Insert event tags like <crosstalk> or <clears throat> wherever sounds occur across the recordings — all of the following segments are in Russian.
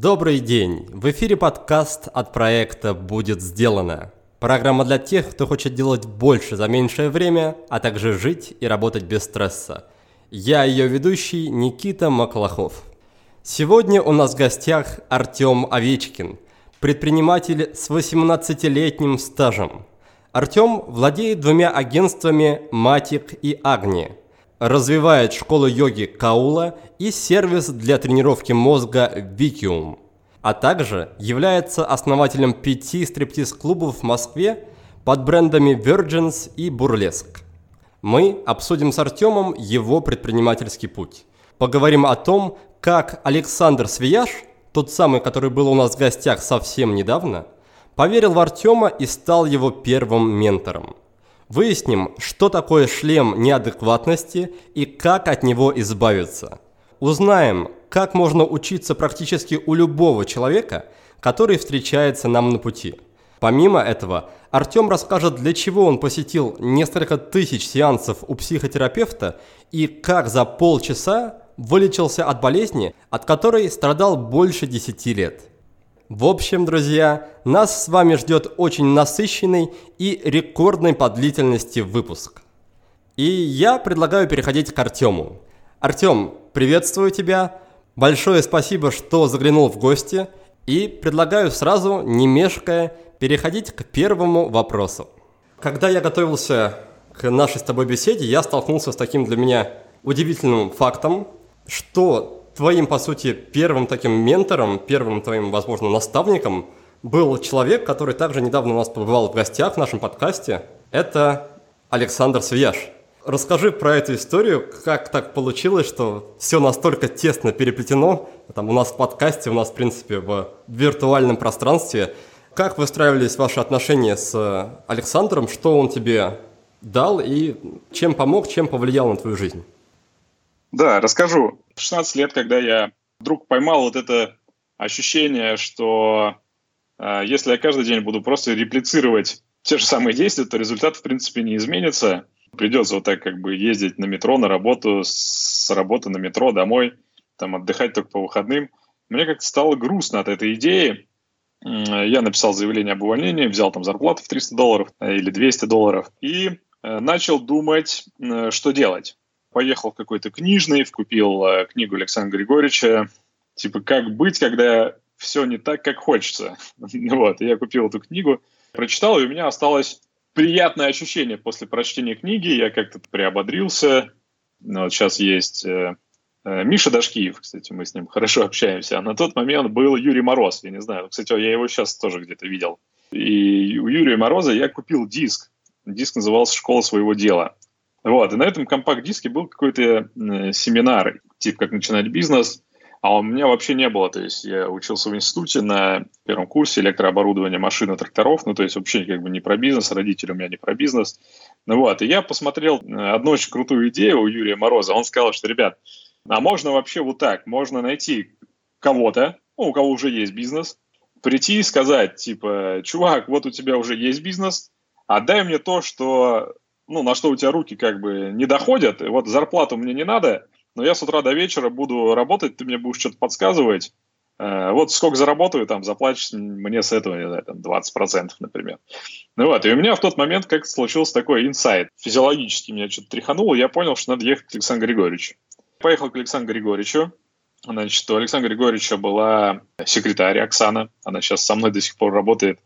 Добрый день! В эфире подкаст от проекта «Будет сделано». Программа для тех, кто хочет делать больше за меньшее время, а также жить и работать без стресса. Я ее ведущий Никита Маклахов. Сегодня у нас в гостях Артем Овечкин, предприниматель с 18-летним стажем. Артем владеет двумя агентствами «Матик» и «Агни», развивает школу йоги Каула и сервис для тренировки мозга Викиум, а также является основателем пяти стриптиз-клубов в Москве под брендами Virgins и Бурлеск. Мы обсудим с Артемом его предпринимательский путь. Поговорим о том, как Александр Свияж, тот самый, который был у нас в гостях совсем недавно, поверил в Артема и стал его первым ментором. Выясним, что такое шлем неадекватности и как от него избавиться. Узнаем, как можно учиться практически у любого человека, который встречается нам на пути. Помимо этого, Артем расскажет, для чего он посетил несколько тысяч сеансов у психотерапевта и как за полчаса вылечился от болезни, от которой страдал больше 10 лет. В общем, друзья, нас с вами ждет очень насыщенный и рекордный по длительности выпуск. И я предлагаю переходить к Артему. Артем, приветствую тебя. Большое спасибо, что заглянул в гости. И предлагаю сразу, не мешкая, переходить к первому вопросу. Когда я готовился к нашей с тобой беседе, я столкнулся с таким для меня удивительным фактом, что твоим, по сути, первым таким ментором, первым твоим, возможно, наставником был человек, который также недавно у нас побывал в гостях в нашем подкасте. Это Александр Свияж. Расскажи про эту историю, как так получилось, что все настолько тесно переплетено. Там у нас в подкасте, у нас, в принципе, в виртуальном пространстве. Как выстраивались ваши отношения с Александром, что он тебе дал и чем помог, чем повлиял на твою жизнь? Да, расскажу. В 16 лет, когда я вдруг поймал вот это ощущение, что э, если я каждый день буду просто реплицировать те же самые действия, то результат, в принципе, не изменится. Придется вот так как бы ездить на метро, на работу, с работы на метро домой, там отдыхать только по выходным. Мне как-то стало грустно от этой идеи. Я написал заявление об увольнении, взял там зарплату в 300 долларов э, или 200 долларов и э, начал думать, что делать поехал в какой-то книжный, купил э, книгу Александра Григорьевича, типа «Как быть, когда все не так, как хочется». <laughs> вот, я купил эту книгу, прочитал, и у меня осталось приятное ощущение после прочтения книги. Я как-то приободрился. Ну, вот сейчас есть э, э, Миша Дашкиев, кстати, мы с ним хорошо общаемся. А на тот момент был Юрий Мороз, я не знаю. Кстати, я его сейчас тоже где-то видел. И у Юрия Мороза я купил диск. Диск назывался «Школа своего дела». Вот, и на этом компакт-диске был какой-то э, семинар, типа как начинать бизнес, а у меня вообще не было. То есть я учился в институте на первом курсе электрооборудования машин и тракторов, ну то есть вообще как бы не про бизнес, родители у меня не про бизнес. Ну вот, и я посмотрел э, одну очень крутую идею у Юрия Мороза. Он сказал, что, ребят, а можно вообще вот так, можно найти кого-то, ну, у кого уже есть бизнес, прийти и сказать, типа, чувак, вот у тебя уже есть бизнес, отдай мне то, что ну, на что у тебя руки как бы не доходят, и вот зарплату мне не надо, но я с утра до вечера буду работать, ты мне будешь что-то подсказывать, э, вот сколько заработаю, там, заплатишь мне с этого, не знаю, там, 20%, например. Ну вот, и у меня в тот момент как случился такой инсайт. Физиологически меня что-то тряхануло, я понял, что надо ехать к Александру Григорьевичу. Поехал к Александру Григорьевичу. Значит, у Александра Григорьевича была секретарь Оксана. Она сейчас со мной до сих пор работает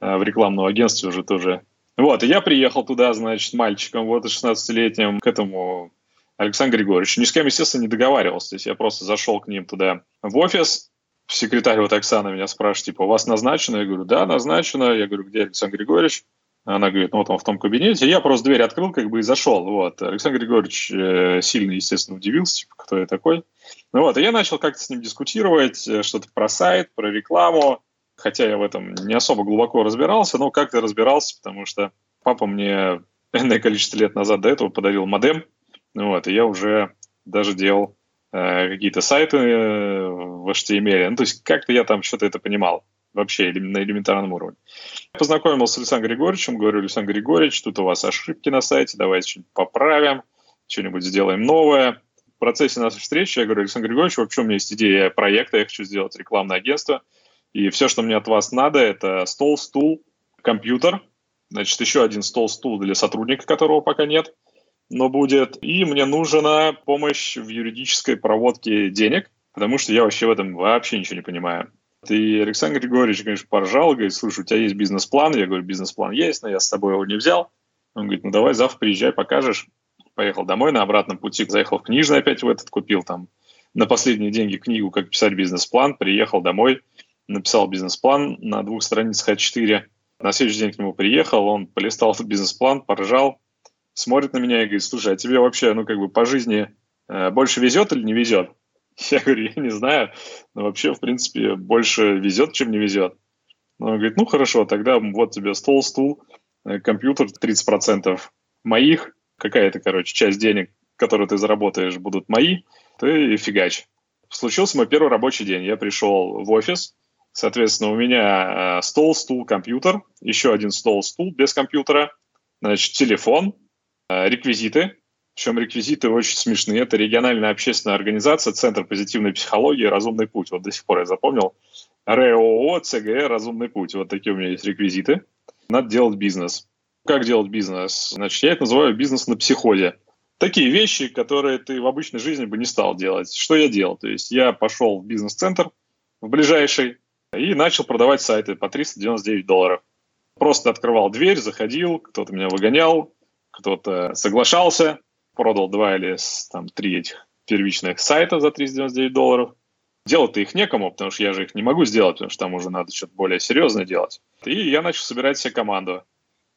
э, в рекламном агентстве уже тоже вот, и я приехал туда, значит, мальчиком, вот, 16-летним, к этому Александру Григорьевичу. Ни с кем, естественно, не договаривался. То есть я просто зашел к ним туда в офис, секретарь вот Оксана меня спрашивает, типа, у вас назначено? Я говорю, да, назначено. Я говорю, где Александр Григорьевич? Она говорит, ну вот он в том кабинете. Я просто дверь открыл, как бы и зашел. Вот. Александр Григорьевич э, сильно, естественно, удивился, типа, кто я такой. Ну вот, и я начал как-то с ним дискутировать, э, что-то про сайт, про рекламу. Хотя я в этом не особо глубоко разбирался, но как-то разбирался, потому что папа мне энное количество лет назад до этого подарил модем, вот, и я уже даже делал э, какие-то сайты э, в HTML. Ну, то есть как-то я там что-то это понимал вообще на элементарном уровне. Познакомился с Александром Григорьевичем, говорю, Александр Григорьевич, тут у вас ошибки на сайте, давайте что-нибудь поправим, что-нибудь сделаем новое. В процессе нашей встречи я говорю, Александр Григорьевич, вообще у меня есть идея проекта, я хочу сделать рекламное агентство, и все, что мне от вас надо, это стол, стул, компьютер, значит, еще один стол, стул для сотрудника, которого пока нет, но будет. И мне нужна помощь в юридической проводке денег, потому что я вообще в этом вообще ничего не понимаю. И Александр Григорьевич, конечно, поржал, говорит, слушай, у тебя есть бизнес-план? Я говорю, бизнес-план есть, но я с собой его не взял. Он говорит, ну давай завтра приезжай, покажешь. Поехал домой на обратном пути, заехал в книжный опять в этот, купил там на последние деньги книгу «Как писать бизнес-план», приехал домой, написал бизнес-план на двух страницах А4. На следующий день к нему приехал, он полистал этот бизнес-план, поржал, смотрит на меня и говорит, слушай, а тебе вообще, ну, как бы по жизни э, больше везет или не везет? <laughs> Я говорю, я не знаю, но вообще, в принципе, больше везет, чем не везет. Он говорит, ну, хорошо, тогда вот тебе стол, стул, э, компьютер 30% моих, какая-то, короче, часть денег, которые ты заработаешь, будут мои, ты фигач. Случился мой первый рабочий день. Я пришел в офис, соответственно, у меня э, стол, стул, компьютер, еще один стол, стул без компьютера, значит, телефон, э, реквизиты, причем реквизиты очень смешные. Это региональная общественная организация, Центр позитивной психологии «Разумный путь». Вот до сих пор я запомнил. РЭОО, ЦГЭ «Разумный путь». Вот такие у меня есть реквизиты. Надо делать бизнес. Как делать бизнес? Значит, я это называю бизнес на психозе. Такие вещи, которые ты в обычной жизни бы не стал делать. Что я делал? То есть я пошел в бизнес-центр в ближайший и начал продавать сайты по 399 долларов. Просто открывал дверь, заходил, кто-то меня выгонял, кто-то соглашался, продал два или там, три этих первичных сайта за 399 долларов. Делать-то их некому, потому что я же их не могу сделать, потому что там уже надо что-то более серьезное делать. И я начал собирать себе команду.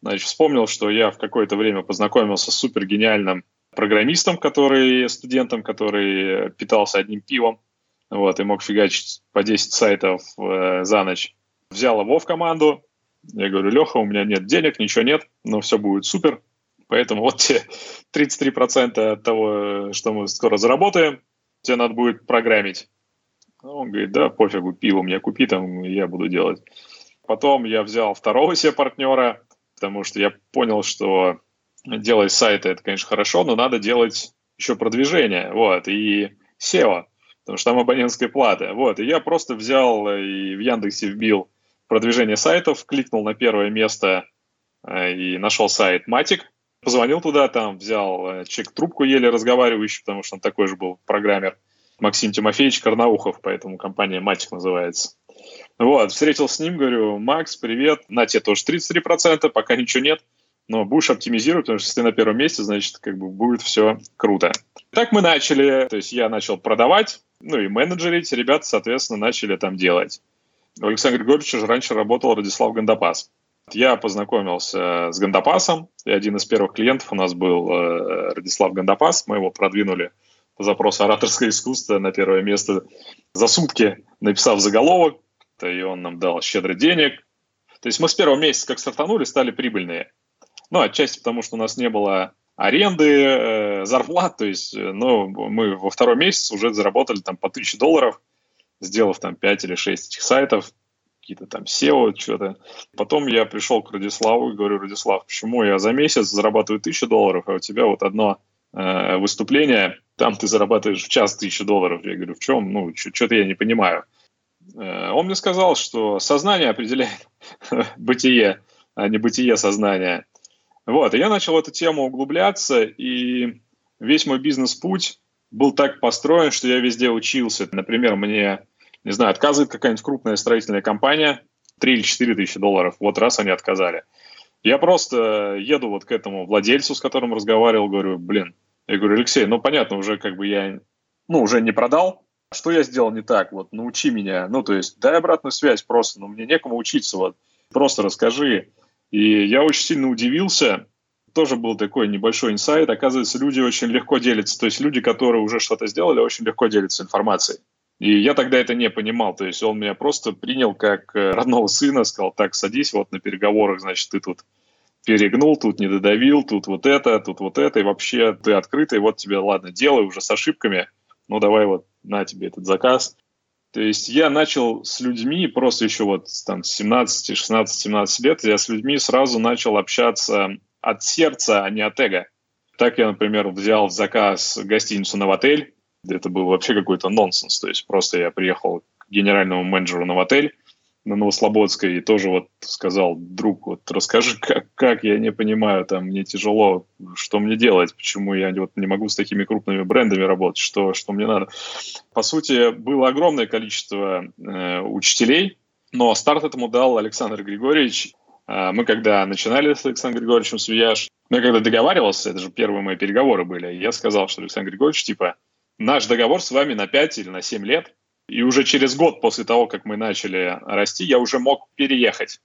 Значит, вспомнил, что я в какое-то время познакомился с супер гениальным программистом, который, студентом, который питался одним пивом, вот, и мог фигачить по 10 сайтов э, за ночь. Взял его в команду. Я говорю, Леха, у меня нет денег, ничего нет, но все будет супер. Поэтому вот те <laughs> 33% от того, что мы скоро заработаем, тебе надо будет программить. Он говорит, да, пофигу, пиво мне купи, там я буду делать. Потом я взял второго себе партнера, потому что я понял, что делать сайты, это, конечно, хорошо, но надо делать еще продвижение, вот, и SEO, потому что там абонентская плата, вот, и я просто взял и в Яндексе вбил продвижение сайтов, кликнул на первое место э, и нашел сайт Matic, Позвонил туда, там взял э, человек трубку еле разговаривающий, потому что он такой же был программер. Максим Тимофеевич Карнаухов, поэтому компания «Матик» называется. Вот, встретил с ним, говорю, Макс, привет, на тебе тоже 33%, пока ничего нет, но будешь оптимизировать, потому что если ты на первом месте, значит, как бы будет все круто. Так мы начали, то есть я начал продавать, ну и менеджерить, ребята, соответственно, начали там делать. У Александра Григорьевича же раньше работал Радислав Гандапас. Я познакомился с Гандапасом, и один из первых клиентов у нас был э, Радислав Гандапас. Мы его продвинули по запросу ораторское искусство на первое место за сутки, написав заголовок, и он нам дал щедро денег. То есть мы с первого месяца, как стартанули, стали прибыльные. Ну, отчасти потому, что у нас не было аренды, э, зарплат, то есть, э, ну, мы во второй месяц уже заработали там по 1000 долларов, сделав там 5 или 6 этих сайтов какие-то там SEO, что-то. Потом я пришел к Радиславу и говорю, Радислав, почему я за месяц зарабатываю тысячу долларов, а у тебя вот одно э, выступление, там ты зарабатываешь в час тысячу долларов. Я говорю, в чем? Ну, что-то я не понимаю. Э, он мне сказал, что сознание определяет <laughs> бытие, а не бытие сознания. Вот, и я начал эту тему углубляться, и весь мой бизнес-путь был так построен, что я везде учился. Например, мне не знаю, отказывает какая-нибудь крупная строительная компания, 3 или 4 тысячи долларов, вот раз они отказали. Я просто еду вот к этому владельцу, с которым разговаривал, говорю, блин, я говорю, Алексей, ну понятно, уже как бы я, ну уже не продал, что я сделал не так, вот научи меня, ну то есть дай обратную связь просто, ну мне некому учиться, вот просто расскажи. И я очень сильно удивился, тоже был такой небольшой инсайт, оказывается, люди очень легко делятся, то есть люди, которые уже что-то сделали, очень легко делятся информацией. И я тогда это не понимал, то есть он меня просто принял как э, родного сына, сказал, так, садись вот на переговорах, значит, ты тут перегнул, тут не додавил, тут вот это, тут вот это, и вообще ты открытый, вот тебе, ладно, делай уже с ошибками, ну давай вот на тебе этот заказ. То есть я начал с людьми, просто еще вот там 17, 16, 17 лет, я с людьми сразу начал общаться от сердца, а не от эго. Так я, например, взял в заказ гостиницу «Новотель», это был вообще какой-то нонсенс. То есть просто я приехал к генеральному менеджеру на отель на Новослободской и тоже вот сказал, друг, вот расскажи, <laughs> как, как, я не понимаю, там, мне тяжело, что мне делать, почему я вот не могу с такими крупными брендами работать, что, что мне надо. По сути, было огромное количество э, учителей, но старт этому дал Александр Григорьевич. Э, мы когда начинали с Александром Григорьевичем Свияж, ну, я когда договаривался, это же первые мои переговоры были, я сказал, что Александр Григорьевич, типа, наш договор с вами на 5 или на 7 лет, и уже через год после того, как мы начали расти, я уже мог переехать.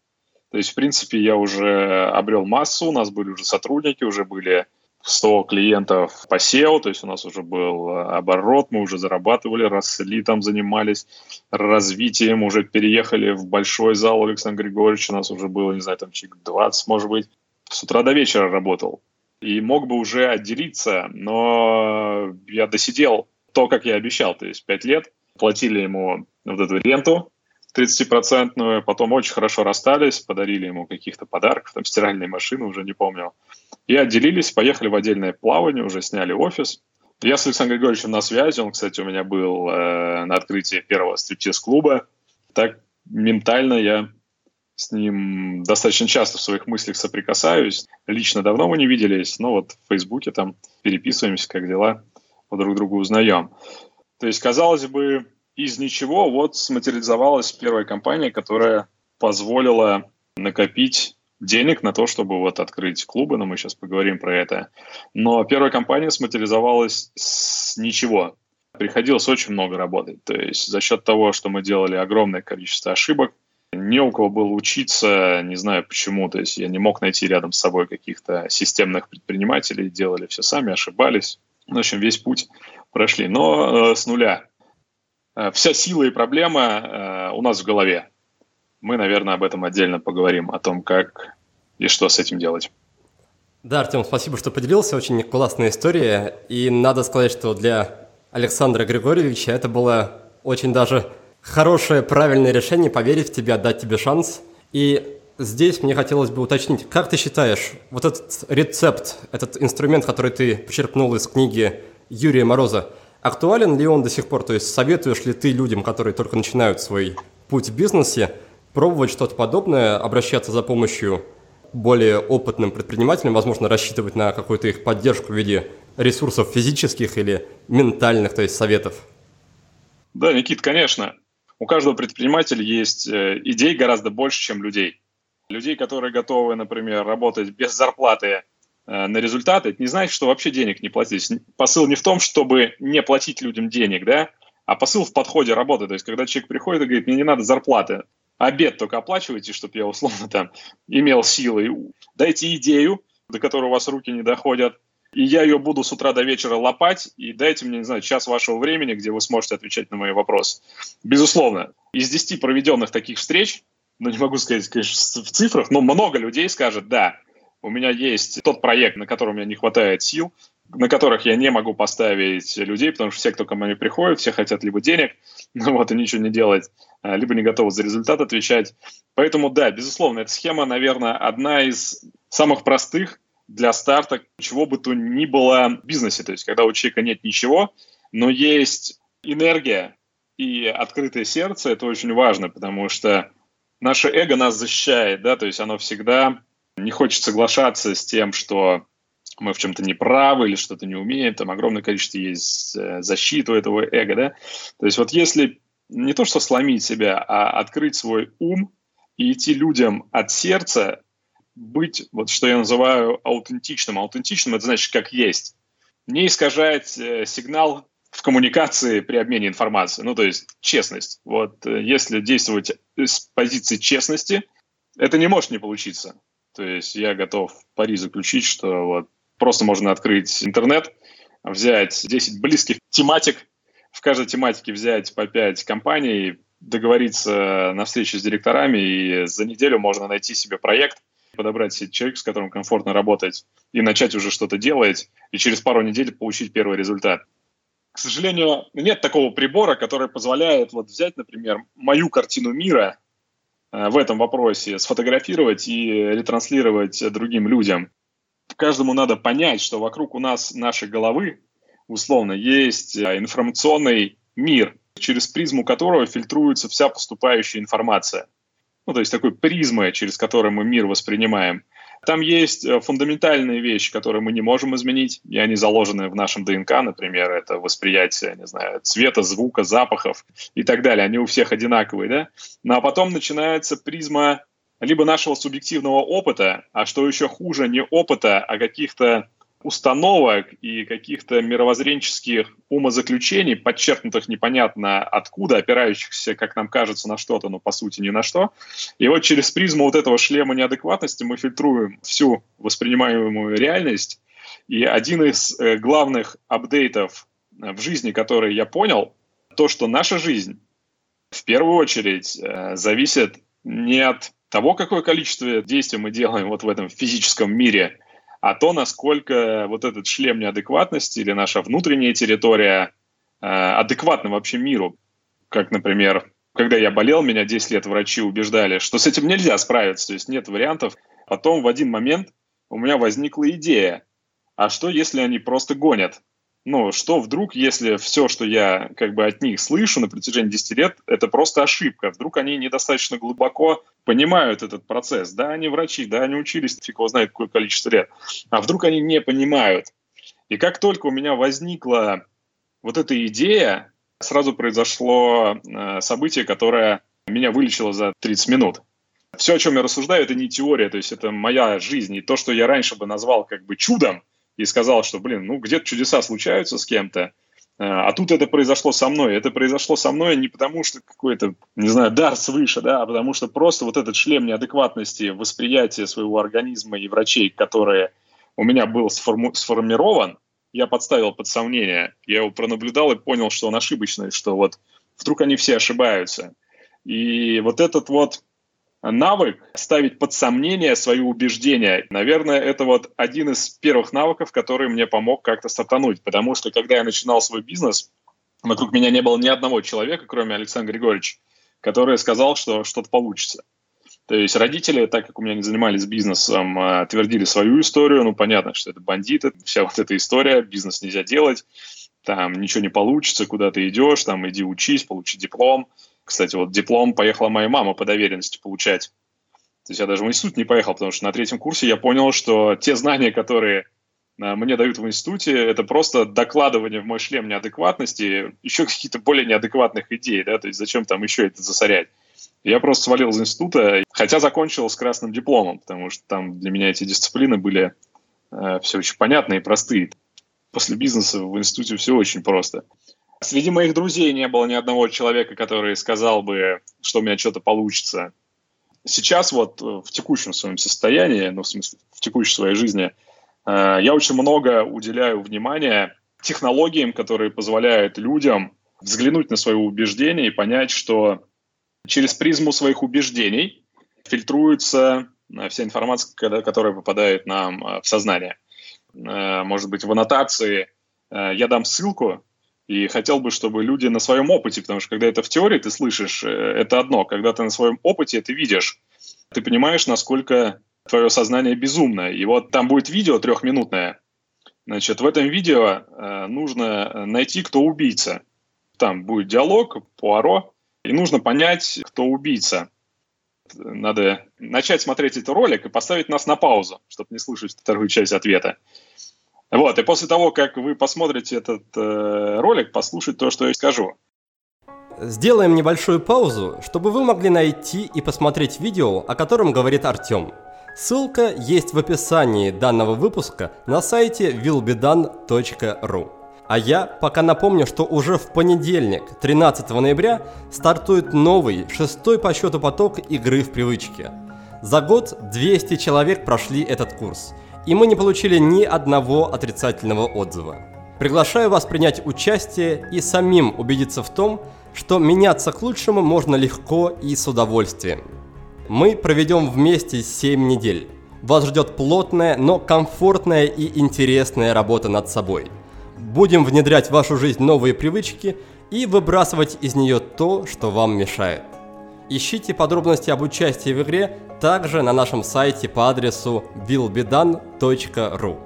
То есть, в принципе, я уже обрел массу, у нас были уже сотрудники, уже были 100 клиентов по SEO, то есть у нас уже был оборот, мы уже зарабатывали, росли там, занимались развитием, уже переехали в большой зал Александра Григорьевича, у нас уже было, не знаю, там человек 20, может быть. С утра до вечера работал и мог бы уже отделиться, но я досидел то, как я обещал, то есть пять лет, платили ему вот эту ренту 30-процентную, потом очень хорошо расстались, подарили ему каких-то подарков, там стиральные машины, уже не помню. И отделились, поехали в отдельное плавание, уже сняли офис. Я с Александром Григорьевичем на связи, он, кстати, у меня был э, на открытии первого стриптиз-клуба. Так ментально я с ним достаточно часто в своих мыслях соприкасаюсь. Лично давно мы не виделись, но вот в Фейсбуке там переписываемся, как дела, по друг другу узнаем. То есть, казалось бы, из ничего вот сматериализовалась первая компания, которая позволила накопить денег на то, чтобы вот открыть клубы, но мы сейчас поговорим про это. Но первая компания сматериализовалась с ничего. Приходилось очень много работать. То есть за счет того, что мы делали огромное количество ошибок, не у кого было учиться, не знаю почему, то есть я не мог найти рядом с собой каких-то системных предпринимателей, делали все сами, ошибались. В общем, весь путь прошли, но э, с нуля. Э, вся сила и проблема э, у нас в голове. Мы, наверное, об этом отдельно поговорим, о том, как и что с этим делать. Да, Артем, спасибо, что поделился. Очень классная история. И надо сказать, что для Александра Григорьевича это было очень даже хорошее, правильное решение поверить в тебя, дать тебе шанс. И здесь мне хотелось бы уточнить, как ты считаешь, вот этот рецепт, этот инструмент, который ты почерпнул из книги Юрия Мороза, актуален ли он до сих пор? То есть советуешь ли ты людям, которые только начинают свой путь в бизнесе, пробовать что-то подобное, обращаться за помощью более опытным предпринимателям, возможно, рассчитывать на какую-то их поддержку в виде ресурсов физических или ментальных, то есть советов? Да, Никит, конечно у каждого предпринимателя есть э, идей гораздо больше, чем людей. Людей, которые готовы, например, работать без зарплаты на результаты, это не значит, что вообще денег не платить. Посыл не в том, чтобы не платить людям денег, да, а посыл в подходе работы. То есть, когда человек приходит и говорит, мне не надо зарплаты, обед только оплачивайте, чтобы я условно там имел силы. Дайте идею, до которой у вас руки не доходят, и я ее буду с утра до вечера лопать, и дайте мне, не знаю, час вашего времени, где вы сможете отвечать на мои вопросы. Безусловно, из 10 проведенных таких встреч, ну, не могу сказать, конечно, в цифрах, но много людей скажет, да, у меня есть тот проект, на котором мне не хватает сил, на которых я не могу поставить людей, потому что все, кто ко мне приходит, все хотят либо денег, <laughs> ну вот, и ничего не делать, а, либо не готовы за результат отвечать. Поэтому, да, безусловно, эта схема, наверное, одна из самых простых, для старта чего бы то ни было в бизнесе. То есть, когда у человека нет ничего, но есть энергия и открытое сердце, это очень важно, потому что наше эго нас защищает, да, то есть оно всегда не хочет соглашаться с тем, что мы в чем-то неправы или что-то не умеем, там огромное количество есть э, защиты у этого эго, да. То есть вот если не то, что сломить себя, а открыть свой ум и идти людям от сердца, быть, вот что я называю аутентичным. Аутентичным это значит как есть. Не искажать э, сигнал в коммуникации при обмене информацией. Ну, то есть честность. Вот э, если действовать с позиции честности, это не может не получиться. То есть я готов пари заключить, что вот просто можно открыть интернет, взять 10 близких тематик, в каждой тематике взять по 5 компаний, договориться на встрече с директорами, и за неделю можно найти себе проект, подобрать себе человека, с которым комфортно работать, и начать уже что-то делать, и через пару недель получить первый результат. К сожалению, нет такого прибора, который позволяет вот взять, например, мою картину мира в этом вопросе, сфотографировать и ретранслировать другим людям. Каждому надо понять, что вокруг у нас нашей головы, условно, есть э, информационный мир, через призму которого фильтруется вся поступающая информация. Ну, то есть такой призмы, через которую мы мир воспринимаем. Там есть э, фундаментальные вещи, которые мы не можем изменить, и они заложены в нашем ДНК, например, это восприятие, не знаю, цвета, звука, запахов и так далее. Они у всех одинаковые, да? Ну, а потом начинается призма либо нашего субъективного опыта, а что еще хуже, не опыта, а каких-то установок и каких-то мировоззренческих умозаключений, подчеркнутых непонятно откуда, опирающихся, как нам кажется, на что-то, но по сути ни на что. И вот через призму вот этого шлема неадекватности мы фильтруем всю воспринимаемую реальность. И один из э, главных апдейтов э, в жизни, который я понял, то, что наша жизнь в первую очередь э, зависит не от того, какое количество действий мы делаем вот в этом физическом мире, а то, насколько вот этот шлем неадекватности или наша внутренняя территория э, адекватна вообще миру. Как, например, когда я болел, меня 10 лет врачи убеждали, что с этим нельзя справиться, то есть нет вариантов. Потом в один момент у меня возникла идея, а что если они просто гонят? Ну, что вдруг, если все, что я как бы от них слышу на протяжении 10 лет, это просто ошибка. Вдруг они недостаточно глубоко понимают этот процесс. Да, они врачи, да, они учились, фиг его знает какое количество лет. А вдруг они не понимают. И как только у меня возникла вот эта идея, сразу произошло э, событие, которое меня вылечило за 30 минут. Все, о чем я рассуждаю, это не теория, то есть это моя жизнь. И то, что я раньше бы назвал как бы чудом, и сказал, что, блин, ну где-то чудеса случаются с кем-то, э, а тут это произошло со мной. Это произошло со мной не потому, что какой-то, не знаю, дар свыше, да, а потому что просто вот этот шлем неадекватности восприятия своего организма и врачей, которые у меня был сформу- сформирован, я подставил под сомнение. Я его пронаблюдал и понял, что он ошибочный, что вот вдруг они все ошибаются. И вот этот вот навык ставить под сомнение свои убеждения. Наверное, это вот один из первых навыков, который мне помог как-то стартануть, потому что когда я начинал свой бизнес, вокруг меня не было ни одного человека, кроме Александра Григорьевича, который сказал, что что-то получится. То есть родители, так как у меня не занимались бизнесом, а, твердили свою историю. Ну, понятно, что это бандиты, вся вот эта история, бизнес нельзя делать, там ничего не получится, куда ты идешь, там иди учись, получи диплом. Кстати, вот диплом поехала моя мама по доверенности получать. То есть я даже в институт не поехал, потому что на третьем курсе я понял, что те знания, которые а, мне дают в институте, это просто докладывание в мой шлем неадекватности, еще какие-то более неадекватных идей, да, то есть зачем там еще это засорять. Я просто свалил из института, хотя закончил с красным дипломом, потому что там для меня эти дисциплины были э, все очень понятные и простые. После бизнеса в институте все очень просто. Среди моих друзей не было ни одного человека, который сказал бы, что у меня что-то получится. Сейчас вот э, в текущем своем состоянии, ну, в смысле, в текущей своей жизни, э, я очень много уделяю внимания технологиям, которые позволяют людям взглянуть на свои убеждения и понять, что через призму своих убеждений фильтруется э, вся информация, которая попадает нам в сознание. Может быть, в аннотации я дам ссылку, и хотел бы, чтобы люди на своем опыте, потому что когда это в теории ты слышишь, э, это одно. Когда ты на своем опыте это видишь, ты понимаешь, насколько твое сознание безумное. И вот там будет видео трехминутное. Значит, в этом видео э, нужно найти, кто убийца. Там будет диалог, Пуаро, и нужно понять, кто убийца. Надо начать смотреть этот ролик и поставить нас на паузу, чтобы не слышать вторую часть ответа. Вот, и после того, как вы посмотрите этот э, ролик, послушать то, что я скажу. Сделаем небольшую паузу, чтобы вы могли найти и посмотреть видео, о котором говорит Артем. Ссылка есть в описании данного выпуска на сайте willbedone.ru. А я пока напомню, что уже в понедельник, 13 ноября, стартует новый, шестой по счету поток игры в привычке. За год 200 человек прошли этот курс – и мы не получили ни одного отрицательного отзыва. Приглашаю вас принять участие и самим убедиться в том, что меняться к лучшему можно легко и с удовольствием. Мы проведем вместе 7 недель. Вас ждет плотная, но комфортная и интересная работа над собой. Будем внедрять в вашу жизнь новые привычки и выбрасывать из нее то, что вам мешает. Ищите подробности об участии в игре также на нашем сайте по адресу willbedan.ru.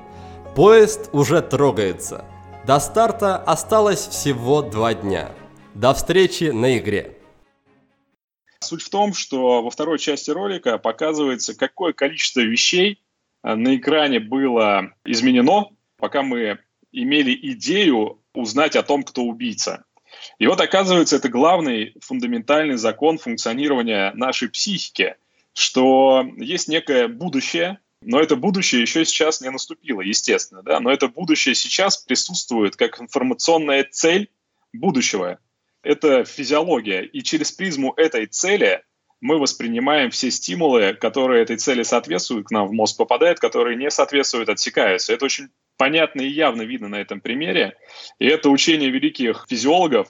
Поезд уже трогается. До старта осталось всего два дня. До встречи на игре. Суть в том, что во второй части ролика показывается, какое количество вещей э, на экране было изменено, пока мы имели идею узнать о том, кто убийца. И вот оказывается, это главный фундаментальный закон функционирования нашей психики, что есть некое будущее, но это будущее еще сейчас не наступило, естественно, да, но это будущее сейчас присутствует как информационная цель будущего. Это физиология, и через призму этой цели мы воспринимаем все стимулы, которые этой цели соответствуют, к нам в мозг попадают, которые не соответствуют, отсекаются. Это очень понятно и явно видно на этом примере. И это учение великих физиологов.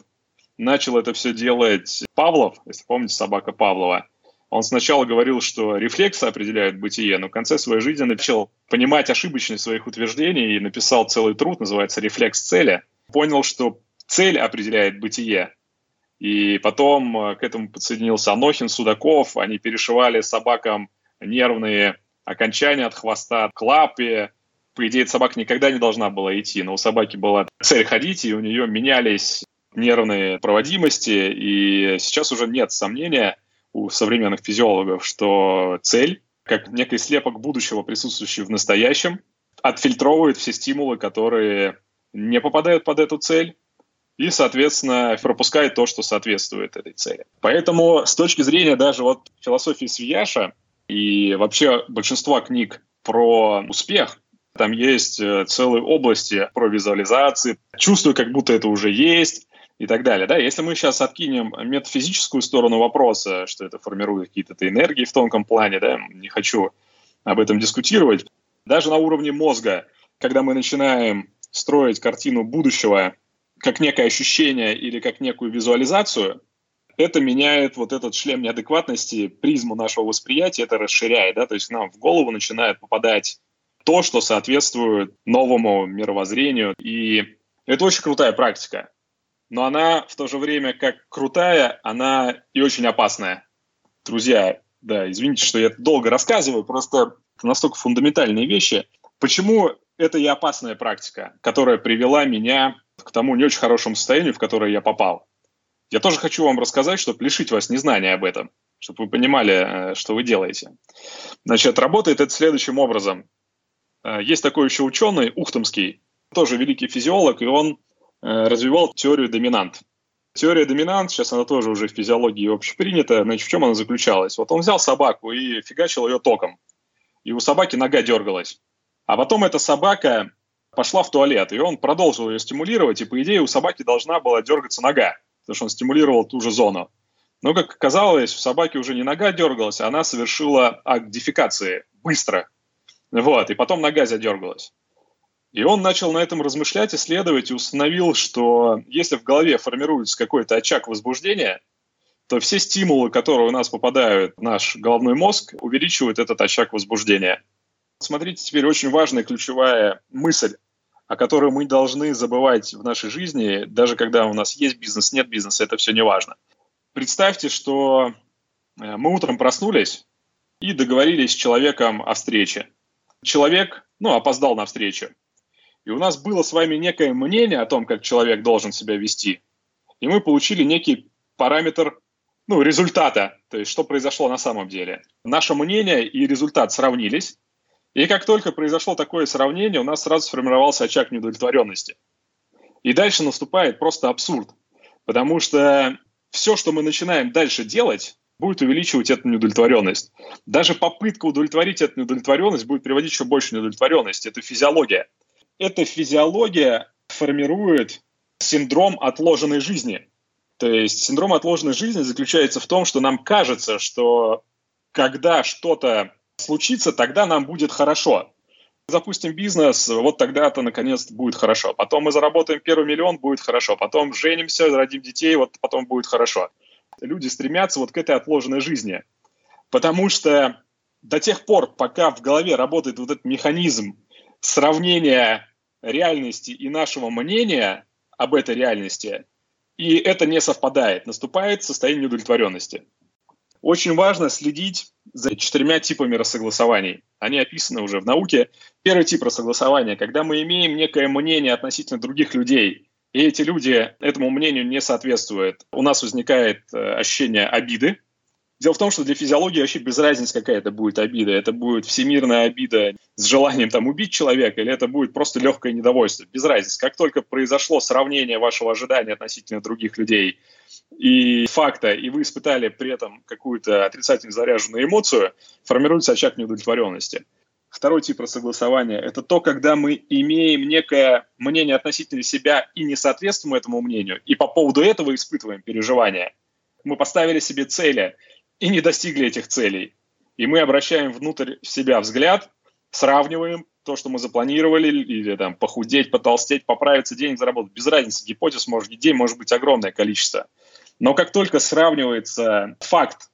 Начал это все делать Павлов, если помните, собака Павлова. Он сначала говорил, что рефлексы определяют бытие, но в конце своей жизни начал понимать ошибочность своих утверждений и написал целый труд, называется «Рефлекс цели». Понял, что цель определяет бытие. И потом э, к этому подсоединился Анохин, Судаков. Они перешивали собакам нервные окончания от хвоста к лапе, по идее, собака никогда не должна была идти, но у собаки была цель ходить, и у нее менялись нервные проводимости, и сейчас уже нет сомнения у современных физиологов, что цель, как некий слепок будущего, присутствующий в настоящем, отфильтровывает все стимулы, которые не попадают под эту цель, и, соответственно, пропускает то, что соответствует этой цели. Поэтому с точки зрения даже вот философии Свияша и вообще большинства книг про успех, там есть э, целые области про визуализации. Чувствую, как будто это уже есть и так далее. Да? Если мы сейчас откинем метафизическую сторону вопроса, что это формирует какие-то энергии в тонком плане, да, не хочу об этом дискутировать, даже на уровне мозга, когда мы начинаем строить картину будущего как некое ощущение или как некую визуализацию, это меняет вот этот шлем неадекватности, призму нашего восприятия, это расширяет, да, то есть нам в голову начинает попадать то, что соответствует новому мировоззрению. И это очень крутая практика. Но она в то же время как крутая, она и очень опасная. Друзья, да, извините, что я долго рассказываю, просто настолько фундаментальные вещи. Почему это и опасная практика, которая привела меня к тому не очень хорошему состоянию, в которое я попал? Я тоже хочу вам рассказать, чтобы лишить вас незнания об этом, чтобы вы понимали, э, что вы делаете. Значит, работает это следующим образом. Э, есть такой еще ученый, Ухтомский, тоже великий физиолог, и он развивал теорию доминант. Теория доминант, сейчас она тоже уже в физиологии общепринята, значит, в чем она заключалась? Вот он взял собаку и фигачил ее током, и у собаки нога дергалась. А потом эта собака пошла в туалет, и он продолжил ее стимулировать, и, по идее, у собаки должна была дергаться нога, потому что он стимулировал ту же зону. Но, как оказалось, у собаки уже не нога дергалась, а она совершила акт дефекации быстро – вот, и потом нога задергалась. И он начал на этом размышлять, исследовать и установил, что если в голове формируется какой-то очаг возбуждения, то все стимулы, которые у нас попадают в наш головной мозг, увеличивают этот очаг возбуждения. Смотрите, теперь очень важная ключевая мысль, о которой мы должны забывать в нашей жизни, даже когда у нас есть бизнес, нет бизнеса, это все не важно. Представьте, что э, мы утром проснулись и договорились с человеком о встрече человек, ну, опоздал на встречу. И у нас было с вами некое мнение о том, как человек должен себя вести. И мы получили некий параметр ну, результата, то есть что произошло на самом деле. Наше мнение и результат сравнились, и как только произошло такое сравнение, у нас сразу сформировался очаг неудовлетворенности. И дальше наступает просто абсурд, потому что все, что мы начинаем дальше делать, будет увеличивать эту неудовлетворенность. Даже попытка удовлетворить эту неудовлетворенность будет приводить еще больше неудовлетворенности. Это физиология. Эта физиология формирует синдром отложенной жизни. То есть синдром отложенной жизни заключается в том, что нам кажется, что когда что-то случится, тогда нам будет хорошо. запустим бизнес, вот тогда-то наконец будет хорошо. Потом мы заработаем первый миллион, будет хорошо. Потом женимся, родим детей, вот потом будет хорошо. Люди стремятся вот к этой отложенной жизни. Потому что до тех пор, пока в голове работает вот этот механизм сравнения реальности и нашего мнения об этой реальности, и это не совпадает, наступает состояние неудовлетворенности. Очень важно следить за четырьмя типами рассогласований. Они описаны уже в науке. Первый тип рассогласования, когда мы имеем некое мнение относительно других людей, и эти люди этому мнению не соответствуют. У нас возникает э, ощущение обиды, Дело в том, что для физиологии вообще без разницы, какая это будет обида. Это будет всемирная обида с желанием там убить человека, или это будет просто легкое недовольство. Без разницы. Как только произошло сравнение вашего ожидания относительно других людей и факта, и вы испытали при этом какую-то отрицательно заряженную эмоцию, формируется очаг неудовлетворенности. Второй тип согласования – это то, когда мы имеем некое мнение относительно себя и не соответствуем этому мнению, и по поводу этого испытываем переживания. Мы поставили себе цели – и не достигли этих целей. И мы обращаем внутрь себя взгляд, сравниваем то, что мы запланировали, или там похудеть, потолстеть, поправиться, денег заработать. Без разницы, гипотез может, идей может быть огромное количество. Но как только сравнивается факт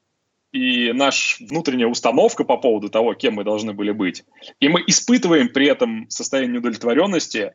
и наша внутренняя установка по поводу того, кем мы должны были быть, и мы испытываем при этом состояние неудовлетворенности,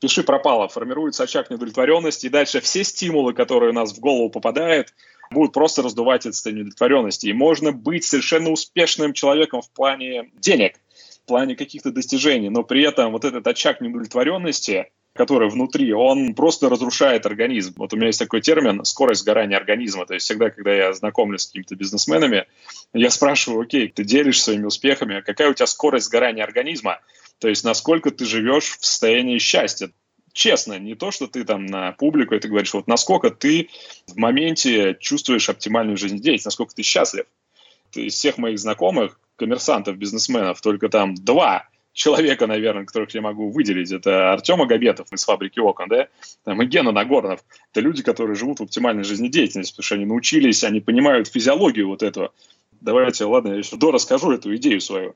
пиши пропало, формируется очаг неудовлетворенности, и дальше все стимулы, которые у нас в голову попадают, будут просто раздувать это состояние удовлетворенности. И можно быть совершенно успешным человеком в плане денег, в плане каких-то достижений, но при этом вот этот очаг неудовлетворенности, который внутри, он просто разрушает организм. Вот у меня есть такой термин «скорость сгорания организма». То есть всегда, когда я знакомлюсь с какими-то бизнесменами, я спрашиваю, окей, ты делишься своими успехами, какая у тебя скорость сгорания организма? То есть насколько ты живешь в состоянии счастья? Честно, не то, что ты там на публику это говоришь, вот насколько ты в моменте чувствуешь оптимальную жизнедеятельность, насколько ты счастлив. Из всех моих знакомых, коммерсантов, бизнесменов, только там два человека, наверное, которых я могу выделить. Это Артем Агабетов из «Фабрики окон», да, там, и Гена Нагорнов. Это люди, которые живут в оптимальной жизнедеятельности, потому что они научились, они понимают физиологию вот этого. Давайте, ладно, я еще расскажу эту идею свою.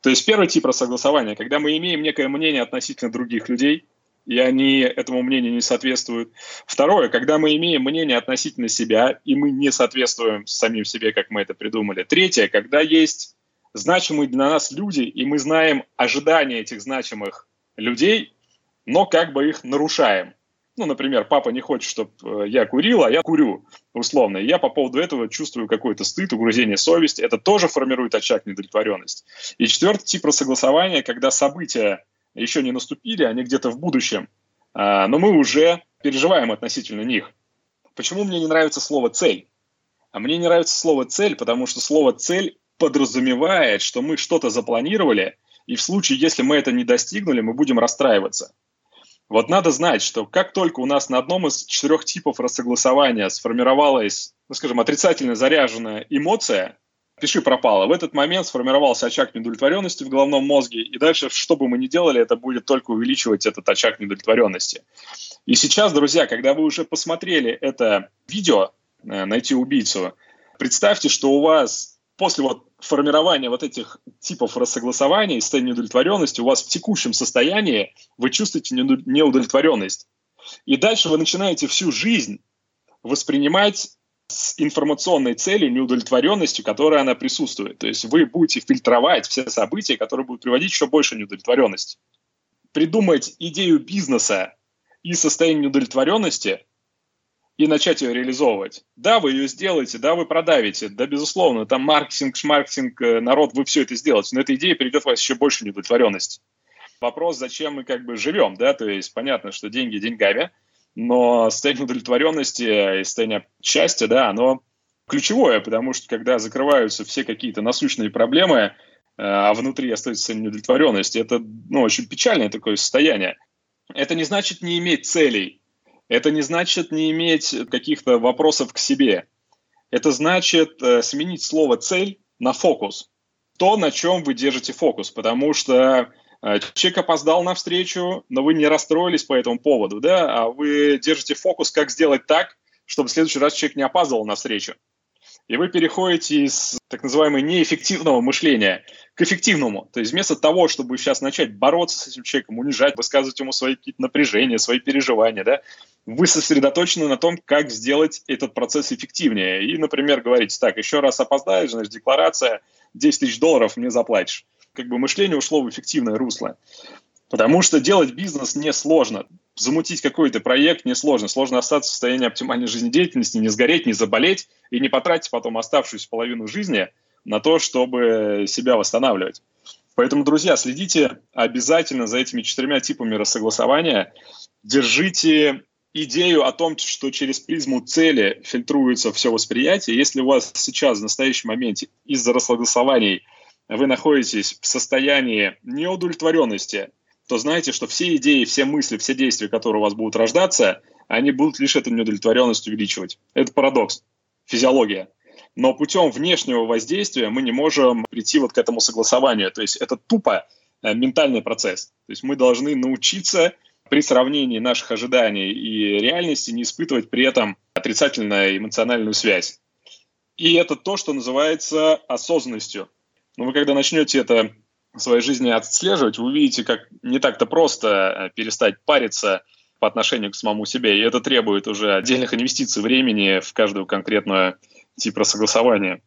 То есть первый тип рассогласования, когда мы имеем некое мнение относительно других людей, и они этому мнению не соответствуют. Второе, когда мы имеем мнение относительно себя, и мы не соответствуем самим себе, как мы это придумали. Третье, когда есть значимые для нас люди, и мы знаем ожидания этих значимых людей, но как бы их нарушаем. Ну, например, папа не хочет, чтобы э, я курил, а я курю, условно. И я по поводу этого чувствую какой-то стыд, угрызение совести. Это тоже формирует очаг недовлетворенности. И четвертый тип согласования, когда события еще не наступили, они где-то в будущем, а, но мы уже переживаем относительно них. Почему мне не нравится слово «цель»? А мне не нравится слово «цель», потому что слово «цель» подразумевает, что мы что-то запланировали, и в случае, если мы это не достигнули, мы будем расстраиваться. Вот надо знать, что как только у нас на одном из четырех типов рассогласования сформировалась, ну, скажем, отрицательно заряженная эмоция, пиши пропало. В этот момент сформировался очаг недовлетворенности в головном мозге, и дальше, что бы мы ни делали, это будет только увеличивать этот очаг недовлетворенности. И сейчас, друзья, когда вы уже посмотрели это видео э, «Найти убийцу», представьте, что у вас после вот формирования вот этих типов рассогласования и состояния неудовлетворенности у вас в текущем состоянии вы чувствуете неудовлетворенность. И дальше вы начинаете всю жизнь воспринимать с информационной целью, неудовлетворенностью, которая она присутствует. То есть вы будете фильтровать все события, которые будут приводить еще больше неудовлетворенности. Придумать идею бизнеса и состояние неудовлетворенности и начать ее реализовывать. Да, вы ее сделаете, да, вы продавите, да, безусловно, там маркетинг, шмаркетинг, э, народ, вы все это сделаете, но эта идея приведет вас еще больше неудовлетворенности. Вопрос, зачем мы как бы живем, да, то есть понятно, что деньги деньгами – но состояние удовлетворенности и состояние счастья, да, оно ключевое, потому что когда закрываются все какие-то насущные проблемы, э, а внутри остается состояние удовлетворенности, это ну, очень печальное такое состояние. Это не значит не иметь целей, это не значит не иметь каких-то вопросов к себе. Это значит э, сменить слово «цель» на «фокус». То, на чем вы держите фокус, потому что человек опоздал на встречу, но вы не расстроились по этому поводу, да, а вы держите фокус, как сделать так, чтобы в следующий раз человек не опаздывал на встречу. и вы переходите из так называемого неэффективного мышления к эффективному. То есть вместо того, чтобы сейчас начать бороться с этим человеком, унижать, высказывать ему свои какие-то напряжения, свои переживания, да, вы сосредоточены на том, как сделать этот процесс эффективнее. И, например, говорите, так, еще раз опоздаешь, значит, декларация, 10 тысяч долларов мне заплатишь. Как бы мышление ушло в эффективное русло. Потому что делать бизнес несложно. Замутить какой-то проект несложно. Сложно остаться в состоянии оптимальной жизнедеятельности, не сгореть, не заболеть и не потратить потом оставшуюся половину жизни на то, чтобы себя восстанавливать. Поэтому, друзья, следите обязательно за этими четырьмя типами рассогласования. Держите идею о том, что через призму цели фильтруется все восприятие. Если у вас сейчас в настоящем моменте из-за рассогласований вы находитесь в состоянии неудовлетворенности, то знаете, что все идеи, все мысли, все действия, которые у вас будут рождаться, они будут лишь эту неудовлетворенность увеличивать. Это парадокс, физиология. Но путем внешнего воздействия мы не можем прийти вот к этому согласованию. То есть это тупо э, ментальный процесс. То есть мы должны научиться при сравнении наших ожиданий и реальности не испытывать при этом отрицательную эмоциональную связь. И это то, что называется осознанностью. Но вы когда начнете это в своей жизни отслеживать, вы увидите, как не так-то просто э, перестать париться по отношению к самому себе. И это требует уже отдельных инвестиций времени в каждую конкретную тип согласования.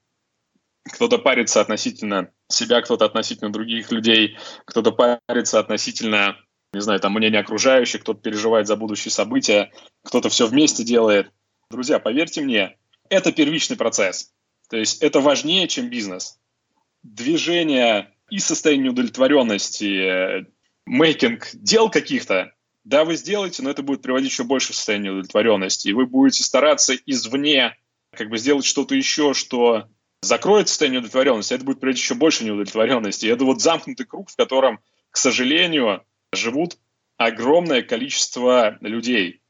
Кто-то парится относительно себя, кто-то относительно других людей, кто-то парится относительно, не знаю, там, мнения окружающих, кто-то переживает за будущие события, кто-то все вместе делает. Друзья, поверьте мне, это первичный процесс. То есть это важнее, чем бизнес. Движение и состояние удовлетворенности, мейкинг дел каких-то, да, вы сделаете, но это будет приводить еще больше в состояние удовлетворенности. И вы будете стараться извне как бы сделать что-то еще, что закроет состояние удовлетворенности, это будет приводить еще больше неудовлетворенности. И это вот замкнутый круг, в котором, к сожалению, живут огромное количество людей.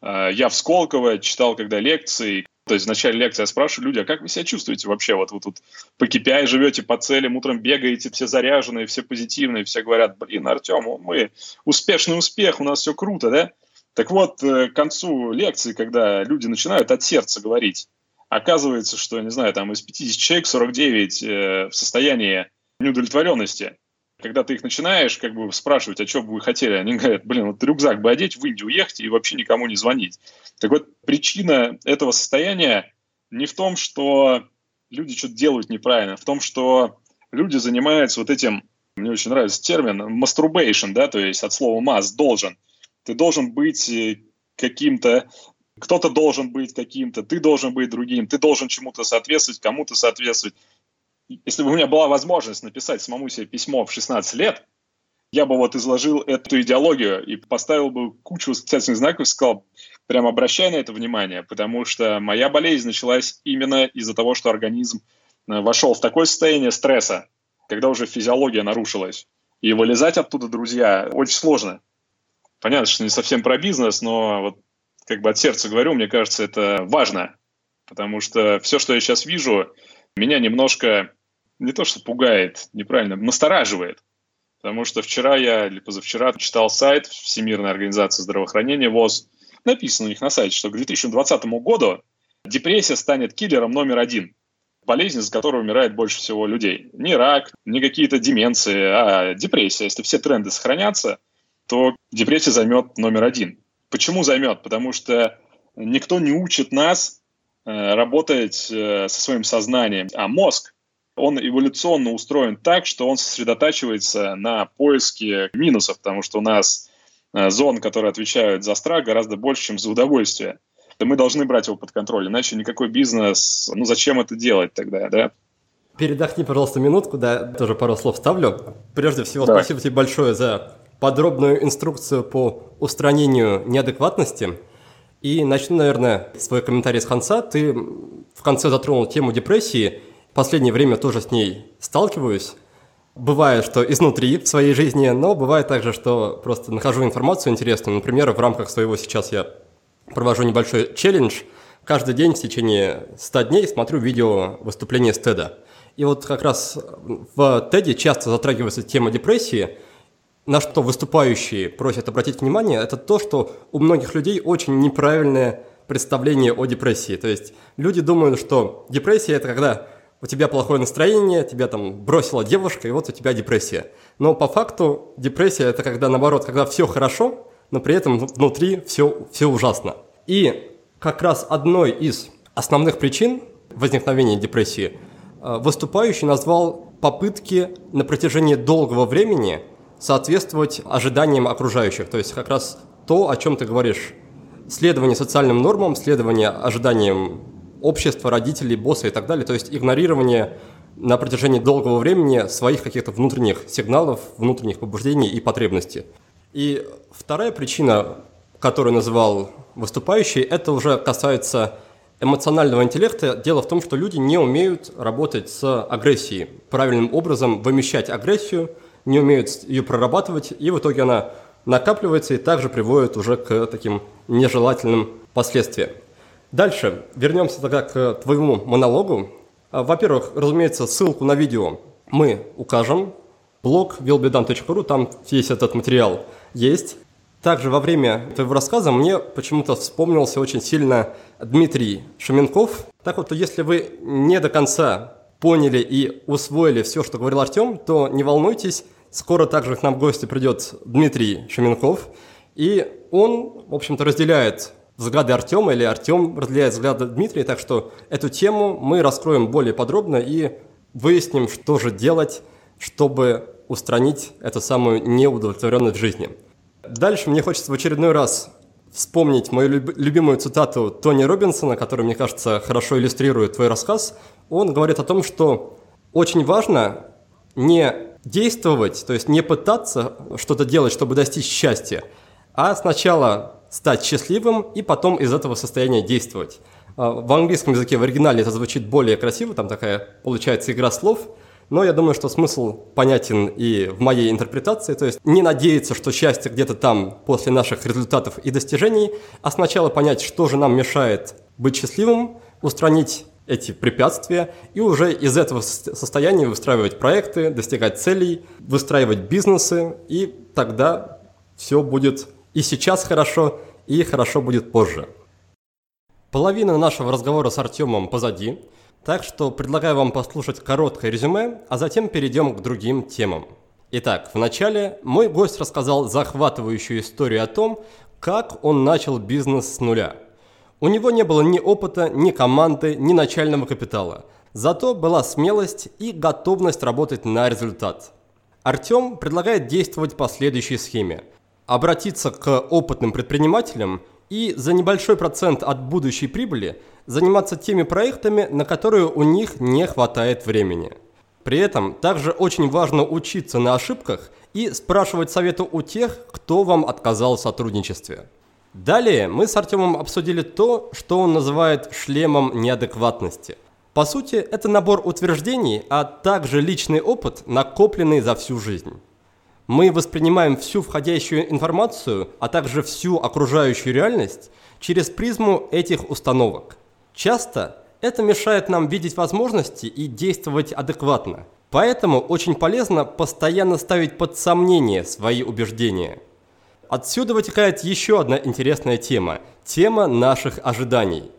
А, я в Сколково читал, когда лекции, то есть в начале лекции я спрашиваю люди, а как вы себя чувствуете вообще? Вот вы тут по KPI живете, по целям, утром бегаете, все заряженные, все позитивные, все говорят, блин, Артем, мы успешный успех, у нас все круто, да? Так вот, э, к концу лекции, когда люди начинают от сердца говорить, оказывается, что, не знаю, там из 50 человек 49 э, в состоянии неудовлетворенности. Когда ты их начинаешь как бы спрашивать, а что бы вы хотели, они говорят, блин, вот рюкзак бы одеть, в Индию уехать и вообще никому не звонить. Так вот, причина этого состояния не в том, что люди что-то делают неправильно, а в том, что люди занимаются вот этим, мне очень нравится термин, masturbation, да, то есть от слова must, должен. Ты должен быть э, каким-то, кто-то должен быть каким-то, ты должен быть другим, ты должен чему-то соответствовать, кому-то соответствовать. Если бы у меня была возможность написать самому себе письмо в 16 лет, я бы вот изложил эту идеологию и поставил бы кучу восклицательных знаков и сказал, прям обращай на это внимание, потому что моя болезнь началась именно из-за того, что организм э, вошел в такое состояние стресса, когда уже физиология нарушилась. И вылезать оттуда, друзья, очень сложно. Понятно, что не совсем про бизнес, но вот как бы от сердца говорю, мне кажется, это важно, потому что все, что я сейчас вижу, меня немножко не то что пугает, неправильно, настораживает. Потому что вчера я или позавчера читал сайт Всемирной организации здравоохранения ВОЗ. Написано у них на сайте, что к 2020 году депрессия станет киллером номер один. Болезнь, из-за которой умирает больше всего людей. Не рак, не какие-то деменции, а депрессия. Если все тренды сохранятся, то депрессия займет номер один. Почему займет? Потому что никто не учит нас э, работать э, со своим сознанием. А мозг он эволюционно устроен так, что он сосредотачивается на поиске минусов, потому что у нас э, зон, которые отвечают за страх, гораздо больше, чем за удовольствие. Мы должны брать его под контроль, иначе никакой бизнес, ну зачем это делать тогда, да? Передохни, пожалуйста, минутку, да, тоже пару слов ставлю. Прежде всего, Давай. спасибо тебе большое за подробную инструкцию по устранению неадекватности. И начну, наверное, свой комментарий с конца. Ты в конце затронул тему депрессии – последнее время тоже с ней сталкиваюсь. Бывает, что изнутри в своей жизни, но бывает также, что просто нахожу информацию интересную. Например, в рамках своего сейчас я провожу небольшой челлендж. Каждый день в течение 100 дней смотрю видео выступления Теда. И вот как раз в Теде часто затрагивается тема депрессии, на что выступающие просят обратить внимание, это то, что у многих людей очень неправильное представление о депрессии. То есть люди думают, что депрессия – это когда у тебя плохое настроение, тебя там бросила девушка, и вот у тебя депрессия. Но по факту депрессия – это когда, наоборот, когда все хорошо, но при этом внутри все, все ужасно. И как раз одной из основных причин возникновения депрессии э, выступающий назвал попытки на протяжении долгого времени соответствовать ожиданиям окружающих. То есть как раз то, о чем ты говоришь. Следование социальным нормам, следование ожиданиям общества, родителей, босса и так далее. То есть игнорирование на протяжении долгого времени своих каких-то внутренних сигналов, внутренних побуждений и потребностей. И вторая причина, которую называл выступающий, это уже касается эмоционального интеллекта. Дело в том, что люди не умеют работать с агрессией, правильным образом вымещать агрессию, не умеют ее прорабатывать, и в итоге она накапливается и также приводит уже к таким нежелательным последствиям. Дальше вернемся тогда к твоему монологу. А, во-первых, разумеется, ссылку на видео мы укажем. Блог willbedone.ru, там весь этот материал есть. Также во время твоего рассказа мне почему-то вспомнился очень сильно Дмитрий Шуменков. Так вот, если вы не до конца поняли и усвоили все, что говорил Артем, то не волнуйтесь, скоро также к нам в гости придет Дмитрий Шуменков, и он, в общем-то, разделяет взгляды Артема, или Артем разделяет взгляды Дмитрия, так что эту тему мы раскроем более подробно и выясним, что же делать, чтобы устранить эту самую неудовлетворенность в жизни. Дальше мне хочется в очередной раз вспомнить мою любимую цитату Тони Робинсона, которая, мне кажется, хорошо иллюстрирует твой рассказ. Он говорит о том, что очень важно не действовать, то есть не пытаться что-то делать, чтобы достичь счастья, а сначала стать счастливым и потом из этого состояния действовать. А, в английском языке в оригинале это звучит более красиво, там такая получается игра слов – но я думаю, что смысл понятен и в моей интерпретации, то есть не надеяться, что счастье где-то там после наших результатов и достижений, а сначала понять, что же нам мешает быть счастливым, устранить эти препятствия и уже из этого состояния выстраивать проекты, достигать целей, выстраивать бизнесы, и тогда все будет и сейчас хорошо, и хорошо будет позже. Половина нашего разговора с Артемом позади – так что предлагаю вам послушать короткое резюме, а затем перейдем к другим темам. Итак, вначале мой гость рассказал захватывающую историю о том, как он начал бизнес с нуля. У него не было ни опыта, ни команды, ни начального капитала. Зато была смелость и готовность работать на результат. Артем предлагает действовать по следующей схеме. Обратиться к опытным предпринимателям и за небольшой процент от будущей прибыли заниматься теми проектами, на которые у них не хватает времени. При этом также очень важно учиться на ошибках и спрашивать совету у тех, кто вам отказал в сотрудничестве. Далее мы с Артемом обсудили то, что он называет шлемом неадекватности. По сути, это набор утверждений, а также личный опыт, накопленный за всю жизнь мы воспринимаем всю входящую информацию, а также всю окружающую реальность через призму этих установок. Часто это мешает нам видеть возможности и действовать адекватно. Поэтому очень полезно постоянно ставить под сомнение свои убеждения. Отсюда вытекает еще одна интересная тема – тема наших ожиданий.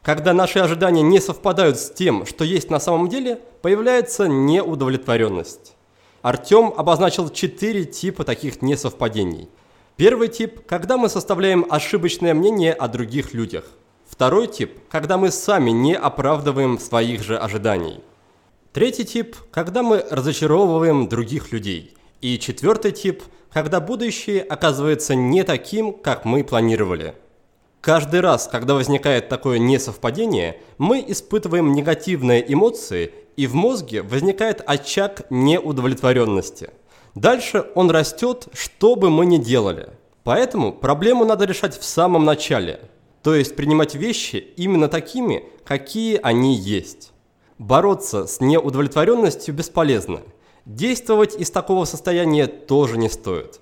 Когда наши ожидания не совпадают с тем, что есть на самом деле, появляется неудовлетворенность. Артем обозначил четыре типа таких несовпадений. Первый тип – когда мы составляем ошибочное мнение о других людях. Второй тип – когда мы сами не оправдываем своих же ожиданий. Третий тип – когда мы разочаровываем других людей. И четвертый тип – когда будущее оказывается не таким, как мы планировали. Каждый раз, когда возникает такое несовпадение, мы испытываем негативные эмоции и в мозге возникает очаг неудовлетворенности. Дальше он растет, что бы мы ни делали. Поэтому проблему надо решать в самом начале, то есть принимать вещи именно такими, какие они есть. Бороться с неудовлетворенностью бесполезно. Действовать из такого состояния тоже не стоит.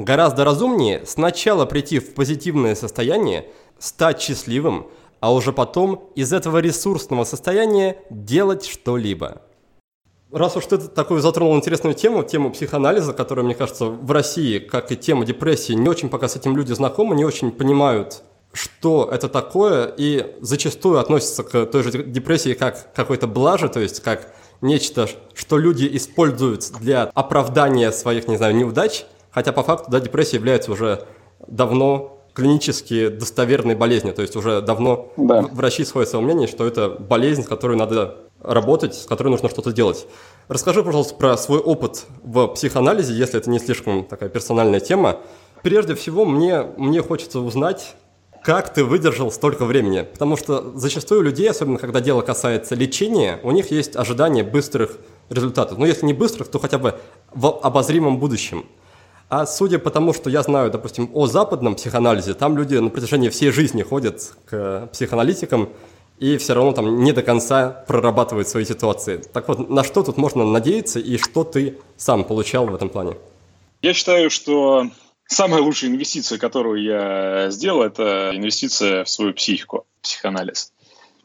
Гораздо разумнее сначала прийти в позитивное состояние, стать счастливым, а уже потом из этого ресурсного состояния делать что-либо. Раз уж ты такую затронул интересную тему, тему психоанализа, которая, мне кажется, в России, как и тема депрессии, не очень пока с этим люди знакомы, не очень понимают что это такое, и зачастую относится к той же депрессии как какой-то блаже, то есть как нечто, что люди используют для оправдания своих, не знаю, неудач, хотя по факту, да, депрессия является уже давно клинически достоверной болезнью, то есть уже давно да. врачи сходят во мнение, что это болезнь, с которой надо работать, с которой нужно что-то делать. Расскажи, пожалуйста, про свой опыт в психоанализе, если это не слишком такая персональная тема. Прежде всего, мне, мне хочется узнать, как ты выдержал столько времени? Потому что зачастую людей, особенно когда дело касается лечения, у них есть ожидание быстрых результатов. Ну, если не быстрых, то хотя бы в обозримом будущем. А судя по тому, что я знаю, допустим, о западном психоанализе, там люди на протяжении всей жизни ходят к психоаналитикам и все равно там не до конца прорабатывают свои ситуации. Так вот, на что тут можно надеяться и что ты сам получал в этом плане? Я считаю, что Самая лучшая инвестиция, которую я сделал, это инвестиция в свою психику, психоанализ.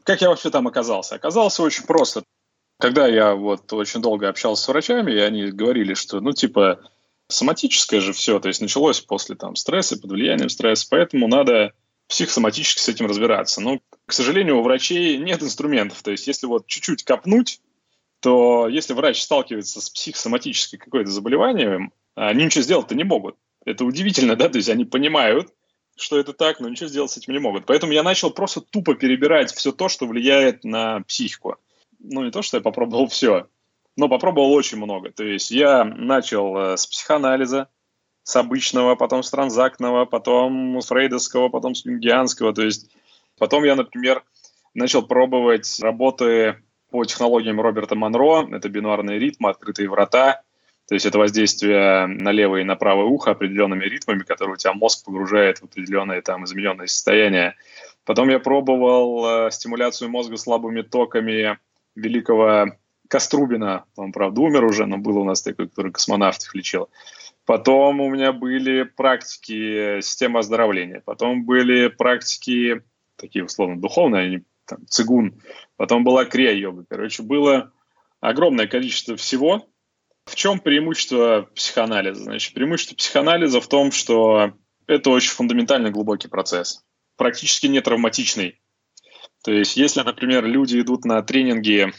Как я вообще там оказался? Оказался очень просто. Когда я вот очень долго общался с врачами, и они говорили, что, ну, типа, соматическое же все, то есть началось после там стресса, под влиянием стресса, поэтому надо психосоматически с этим разбираться. Но, к сожалению, у врачей нет инструментов. То есть если вот чуть-чуть копнуть, то если врач сталкивается с психосоматическим какое-то заболеванием, они ничего сделать-то не могут. Это удивительно, да, то есть они понимают, что это так, но ничего сделать с этим не могут. Поэтому я начал просто тупо перебирать все то, что влияет на психику. Ну, не то, что я попробовал все, но попробовал очень много. То есть я начал э, с психоанализа, с обычного, потом с транзактного, потом с фрейдовского, потом с юнгианского. То есть потом я, например, начал пробовать работы по технологиям Роберта Монро. Это бинарные ритмы, открытые врата – то есть это воздействие на левое и на правое ухо определенными ритмами, которые у тебя мозг погружает в определенное там измененное состояние. Потом я пробовал э, стимуляцию мозга слабыми токами великого Кострубина. Он, правда, умер уже, но был у нас такой, который космонавтов лечил. Потом у меня были практики системы оздоровления. Потом были практики, такие условно духовные, они там, цигун. Потом была крия-йога. Короче, было огромное количество всего, в чем преимущество психоанализа? Значит, преимущество психоанализа в том, что это очень фундаментальный глубокий процесс, практически не травматичный. То есть, если, например, люди идут на тренинги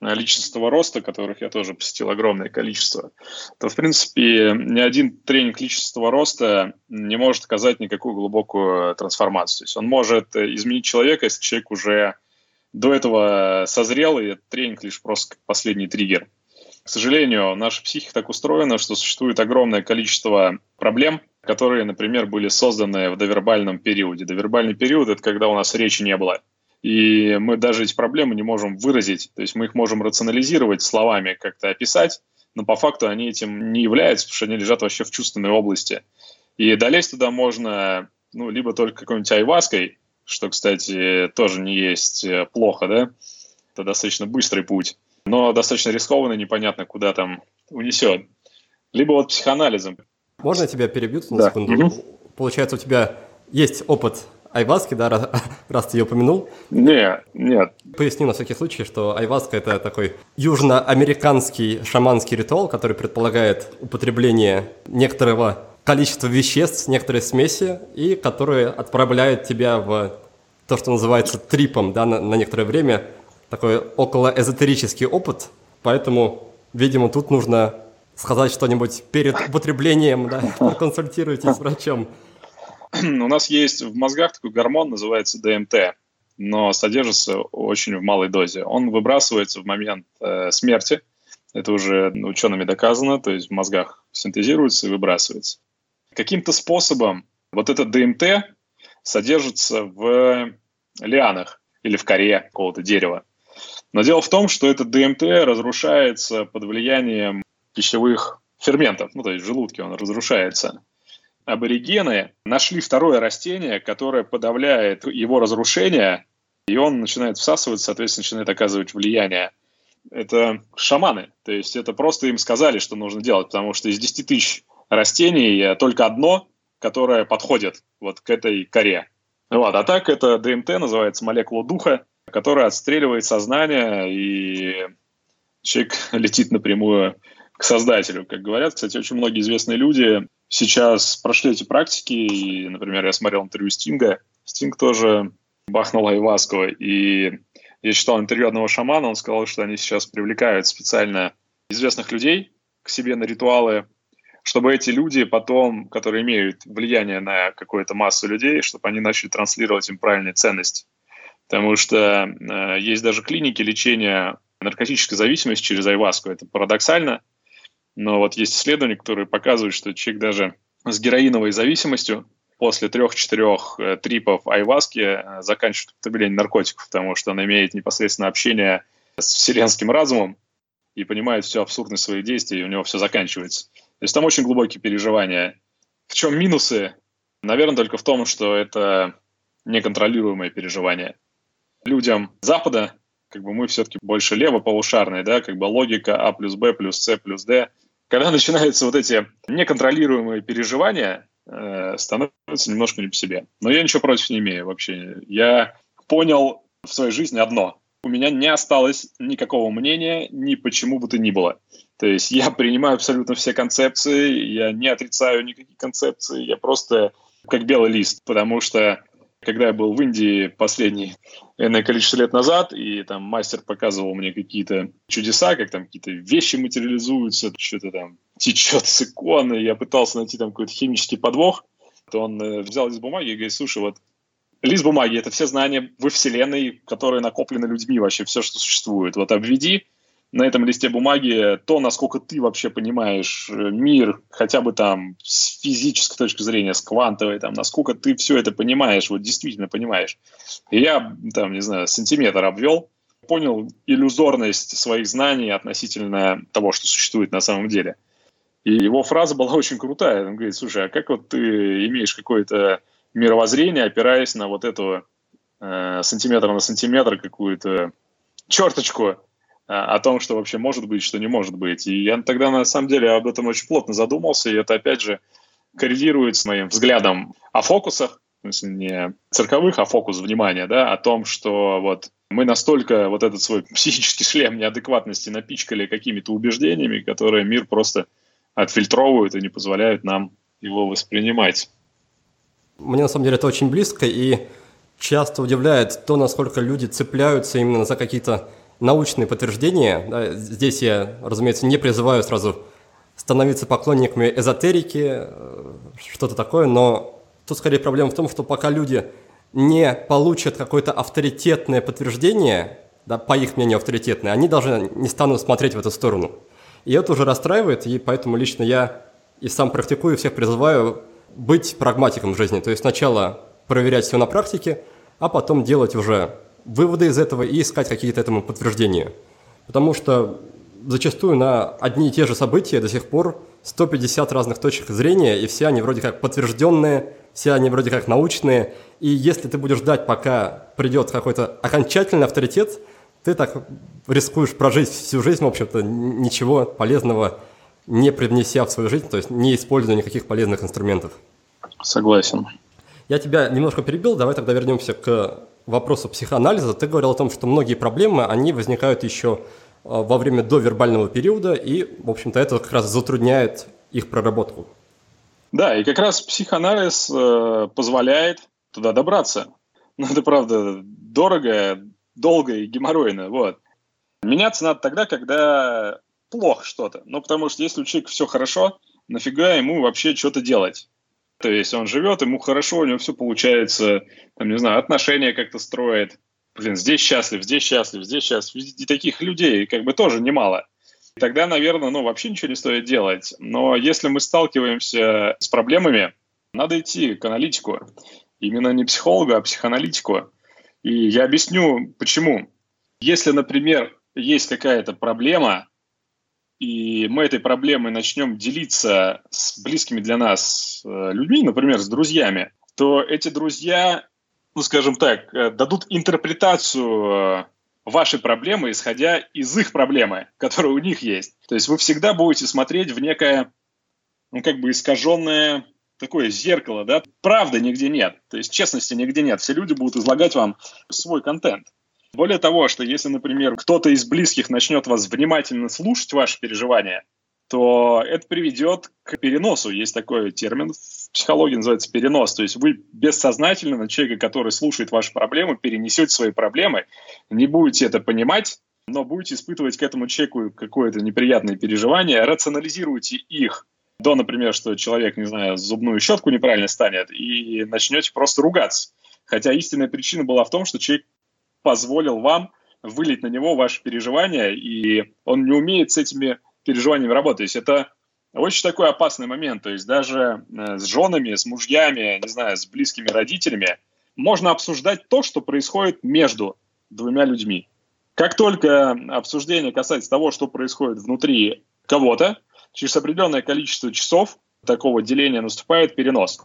личностного роста, которых я тоже посетил огромное количество, то, в принципе, ни один тренинг личностного роста не может оказать никакую глубокую трансформацию. То есть он может изменить человека, если человек уже до этого созрел, и этот тренинг лишь просто последний триггер. К сожалению, наша психика так устроена, что существует огромное количество проблем, которые, например, были созданы в довербальном периоде. Довербальный период – это когда у нас речи не было. И мы даже эти проблемы не можем выразить. То есть мы их можем рационализировать словами, как-то описать, но по факту они этим не являются, потому что они лежат вообще в чувственной области. И долезть туда можно ну, либо только какой-нибудь айваской, что, кстати, тоже не есть э, плохо, да? Это достаточно быстрый путь но достаточно рискованно, непонятно, куда там унесет. Либо вот психоанализом. Можно я тебя перебью на да. секунду? Угу. Получается, у тебя есть опыт айваски, да, раз, <laughs> раз ты ее упомянул? Нет, нет. Поясню на всякий случай, что айваска – это такой южноамериканский шаманский ритуал, который предполагает употребление некоторого количества веществ, некоторой смеси, и которые отправляют тебя в то, что называется трипом, да, на, на некоторое время – такой около эзотерический опыт, поэтому, видимо, тут нужно сказать что-нибудь перед употреблением, да, <laughs> консультируйтесь с врачом. <clears throat> У нас есть в мозгах такой гормон, называется ДМТ, но содержится очень в малой дозе. Он выбрасывается в момент э, смерти, это уже учеными доказано, то есть в мозгах синтезируется и выбрасывается. Каким-то способом вот этот ДМТ содержится в лианах или в коре какого-то дерева. Но дело в том, что этот ДМТ разрушается под влиянием пищевых ферментов, ну то есть в желудке он разрушается. Аборигены нашли второе растение, которое подавляет его разрушение, и он начинает всасывать, соответственно, начинает оказывать влияние. Это шаманы, то есть это просто им сказали, что нужно делать, потому что из 10 тысяч растений только одно, которое подходит вот к этой коре. Вот. А так это ДМТ, называется молекула духа, которая отстреливает сознание, и человек <laughs> летит напрямую к создателю. Как говорят, кстати, очень многие известные люди сейчас прошли эти практики. И, например, я смотрел интервью Стинга, Стинг тоже бахнул айваску. И я читал интервью одного шамана, он сказал, что они сейчас привлекают специально известных людей к себе на ритуалы, чтобы эти люди потом, которые имеют влияние на какую-то массу людей, чтобы они начали транслировать им правильные ценности. Потому что э, есть даже клиники лечения наркотической зависимости через айваску. Это парадоксально, но вот есть исследования, которые показывают, что человек даже с героиновой зависимостью после трех-четырех э, трипов айваски э, заканчивает употребление наркотиков, потому что он имеет непосредственно общение с вселенским разумом и понимает всю абсурдность своих действий, и у него все заканчивается. То есть там очень глубокие переживания. В чем минусы? Наверное, только в том, что это неконтролируемое переживание. Людям Запада, как бы мы все-таки больше левополушарные, да, как бы логика А плюс Б плюс С плюс Д. Когда начинаются вот эти неконтролируемые переживания, э, становится немножко не по себе. Но я ничего против не имею вообще. Я понял в своей жизни одно. У меня не осталось никакого мнения ни почему бы то ни было. То есть я принимаю абсолютно все концепции, я не отрицаю никакие концепции, я просто как белый лист, потому что когда я был в Индии последний энное количество лет назад, и там мастер показывал мне какие-то чудеса, как там какие-то вещи материализуются, что-то там течет с иконы, я пытался найти там какой-то химический подвох, то он э, взял лист бумаги и говорит, слушай, вот лист бумаги — это все знания во Вселенной, которые накоплены людьми вообще, все, что существует. Вот обведи на этом листе бумаги то, насколько ты вообще понимаешь э, мир, хотя бы там с физической точки зрения, с квантовой, там, насколько ты все это понимаешь, вот действительно понимаешь. И я, там, не знаю, сантиметр обвел, понял иллюзорность своих знаний относительно того, что существует на самом деле. И его фраза была <laughs> очень крутая. Он говорит, слушай, а как вот ты имеешь какое-то мировоззрение, опираясь на вот эту э, сантиметр на сантиметр какую-то черточку, о том, что вообще может быть, что не может быть. И я тогда на самом деле об этом очень плотно задумался, и это опять же коррелирует с моим взглядом о фокусах, в смысле не цирковых, а фокус внимания, да, о том, что вот мы настолько вот этот свой психический шлем неадекватности напичкали какими-то убеждениями, которые мир просто отфильтровывают и не позволяют нам его воспринимать. Мне на самом деле это очень близко, и часто удивляет то, насколько люди цепляются именно за какие-то научные подтверждения. Здесь я, разумеется, не призываю сразу становиться поклонниками эзотерики, э, что-то такое, но тут скорее проблема в том, что пока люди не получат какое-то авторитетное подтверждение, да, по их мнению авторитетное, они даже не станут смотреть в эту сторону. И это уже расстраивает, и поэтому лично я и сам практикую, всех призываю быть прагматиком в жизни. То есть сначала проверять все на практике, а потом делать уже выводы из этого и искать какие-то этому подтверждения. Потому что зачастую на одни и те же события до сих пор 150 разных точек зрения, и все они вроде как подтвержденные, все они вроде как научные. И если ты будешь ждать, пока придет какой-то окончательный авторитет, ты так рискуешь прожить всю жизнь, в общем-то, ничего полезного не привнеся в свою жизнь, то есть не используя никаких полезных инструментов. Согласен. Я тебя немножко перебил, давай тогда вернемся к вопросу психоанализа. Ты говорил о том, что многие проблемы, они возникают еще а, во время довербального периода, и, в общем-то, это как раз затрудняет их проработку. Да, и как раз психоанализ э, позволяет туда добраться. <laughs> Но это, правда, дорого, долго и геморройно. Вот. Меняться надо тогда, когда плохо что-то. Ну, потому что если у человека все хорошо, нафига ему вообще что-то делать? То есть он живет, ему хорошо, у него все получается, там, не знаю, отношения как-то строит. Блин, здесь счастлив, здесь счастлив, здесь счастлив. И таких людей как бы тоже немало. И тогда, наверное, ну, вообще ничего не стоит делать. Но если мы сталкиваемся с проблемами, надо идти к аналитику. Именно не психологу, а психоаналитику. И я объясню, почему. Если, например, есть какая-то проблема, и мы этой проблемой начнем делиться с близкими для нас э, людьми, например, с друзьями, то эти друзья, ну, скажем так, э, дадут интерпретацию э, вашей проблемы, исходя из их проблемы, которая у них есть. То есть вы всегда будете смотреть в некое, ну, как бы искаженное такое зеркало, да, правды нигде нет, то есть честности нигде нет. Все люди будут излагать вам свой контент. Более того, что если, например, кто-то из близких начнет вас внимательно слушать ваши переживания, то это приведет к переносу. Есть такой термин в психологии называется перенос. То есть вы бессознательно на человека, который слушает ваши проблемы, перенесете свои проблемы, не будете это понимать, но будете испытывать к этому человеку какое-то неприятное переживание, рационализируете их до, например, что человек, не знаю, зубную щетку неправильно станет, и начнете просто ругаться. Хотя истинная причина была в том, что человек позволил вам вылить на него ваши переживания, и он не умеет с этими переживаниями работать. Это очень такой опасный момент. То есть даже э, с женами, с мужьями, не знаю, с близкими родителями можно обсуждать то, что происходит между двумя людьми. Как только обсуждение касается того, что происходит внутри кого-то, через определенное количество часов такого деления наступает перенос.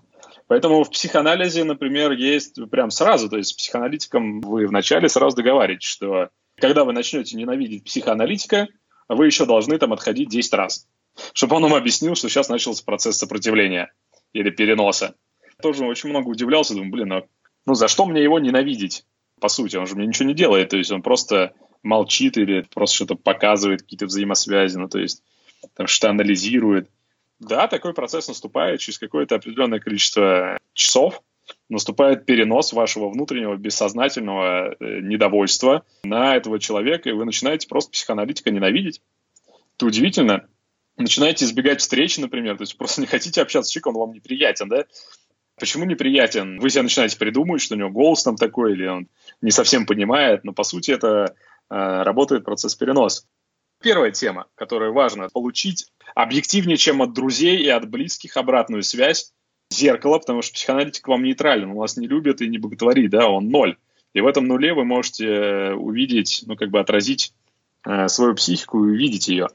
Поэтому в психоанализе, например, есть прям сразу, то есть с психоаналитиком вы вначале сразу договариваетесь, что когда вы начнете ненавидеть психоаналитика, вы еще должны там отходить 10 раз, чтобы он вам объяснил, что сейчас начался процесс сопротивления или переноса. Тоже очень много удивлялся, думаю, блин, а, ну за что мне его ненавидеть? По сути, он же мне ничего не делает, то есть он просто молчит или просто что-то показывает, какие-то взаимосвязи, ну то есть там что анализирует. Да, такой процесс наступает через какое-то определенное количество часов, наступает перенос вашего внутреннего бессознательного э, недовольства на этого человека, и вы начинаете просто психоаналитика ненавидеть. Это удивительно. Начинаете избегать встречи, например, то есть просто не хотите общаться с человеком, он вам неприятен, да? Почему неприятен? Вы себе начинаете придумывать, что у него голос там такой, или он не совсем понимает, но по сути это э, работает процесс переноса. Первая тема, которая важна, получить объективнее, чем от друзей и от близких обратную связь, зеркало, потому что психоаналитик вам нейтрален, он вас не любит и не боготворит, да, он ноль. И в этом нуле вы можете э, увидеть, ну, как бы отразить э, свою психику и увидеть ее.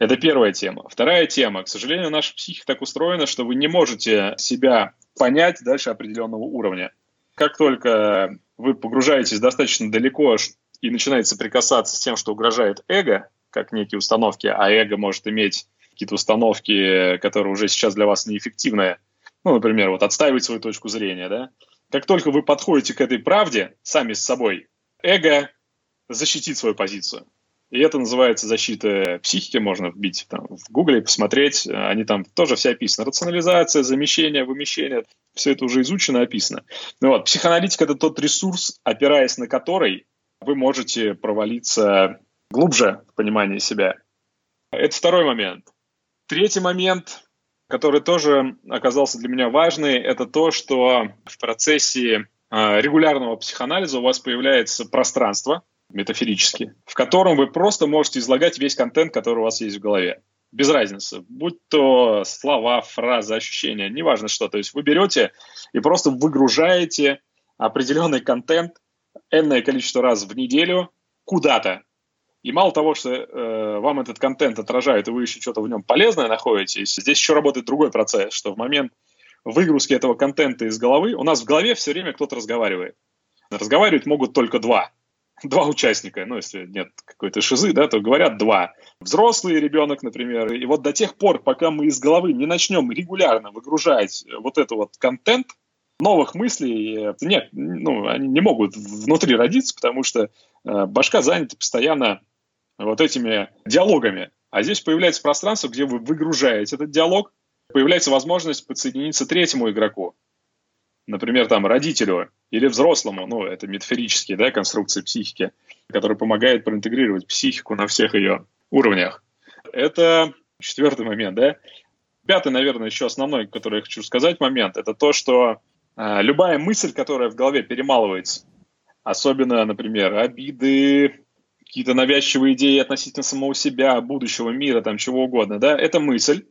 Это первая тема. Вторая тема. К сожалению, наша психика так устроена, что вы не можете себя понять дальше определенного уровня. Как только вы погружаетесь достаточно далеко и начинаете соприкасаться с тем, что угрожает эго, как некие установки, а эго может иметь какие-то установки, которые уже сейчас для вас неэффективны, ну, например, вот отстаивать свою точку зрения, да, как только вы подходите к этой правде сами с собой, эго защитит свою позицию. И это называется защита психики, можно вбить там, в Гугле, посмотреть, они там тоже все описаны. Рационализация, замещение, вымещение, все это уже изучено, описано. Ну вот, психоаналитика – это тот ресурс, опираясь на который вы можете провалиться глубже в понимании себя. Это второй момент. Третий момент, который тоже оказался для меня важный, это то, что в процессе а, регулярного психоанализа у вас появляется пространство метафорически, в котором вы просто можете излагать весь контент, который у вас есть в голове. Без разницы. Будь то слова, фразы, ощущения, неважно что. То есть вы берете и просто выгружаете определенный контент энное количество раз в неделю куда-то. И мало того, что э, вам этот контент отражает, и вы еще что-то в нем полезное находите, здесь еще работает другой процесс, что в момент выгрузки этого контента из головы, у нас в голове все время кто-то разговаривает. Разговаривать могут только два. <laughs> Два участника, ну, если нет какой-то шизы, да, то говорят два. Взрослый ребенок, например. И вот до тех пор, пока мы из головы не начнем регулярно выгружать вот этот вот контент, новых мыслей э, нет, ну, они не могут внутри родиться, потому что э, башка занята постоянно вот этими диалогами. А здесь появляется пространство, где вы выгружаете этот диалог, появляется возможность подсоединиться третьему игроку, например, там, родителю или взрослому, ну, это метафорические, да, конструкции психики, которые помогают проинтегрировать психику на всех ее уровнях. Это четвертый момент, да. Пятый, наверное, еще основной, который я хочу сказать момент, это то, что э, любая мысль, которая в голове перемалывается, особенно, например, обиды, какие-то навязчивые идеи относительно самого себя, будущего мира, там чего угодно, да, это мысль,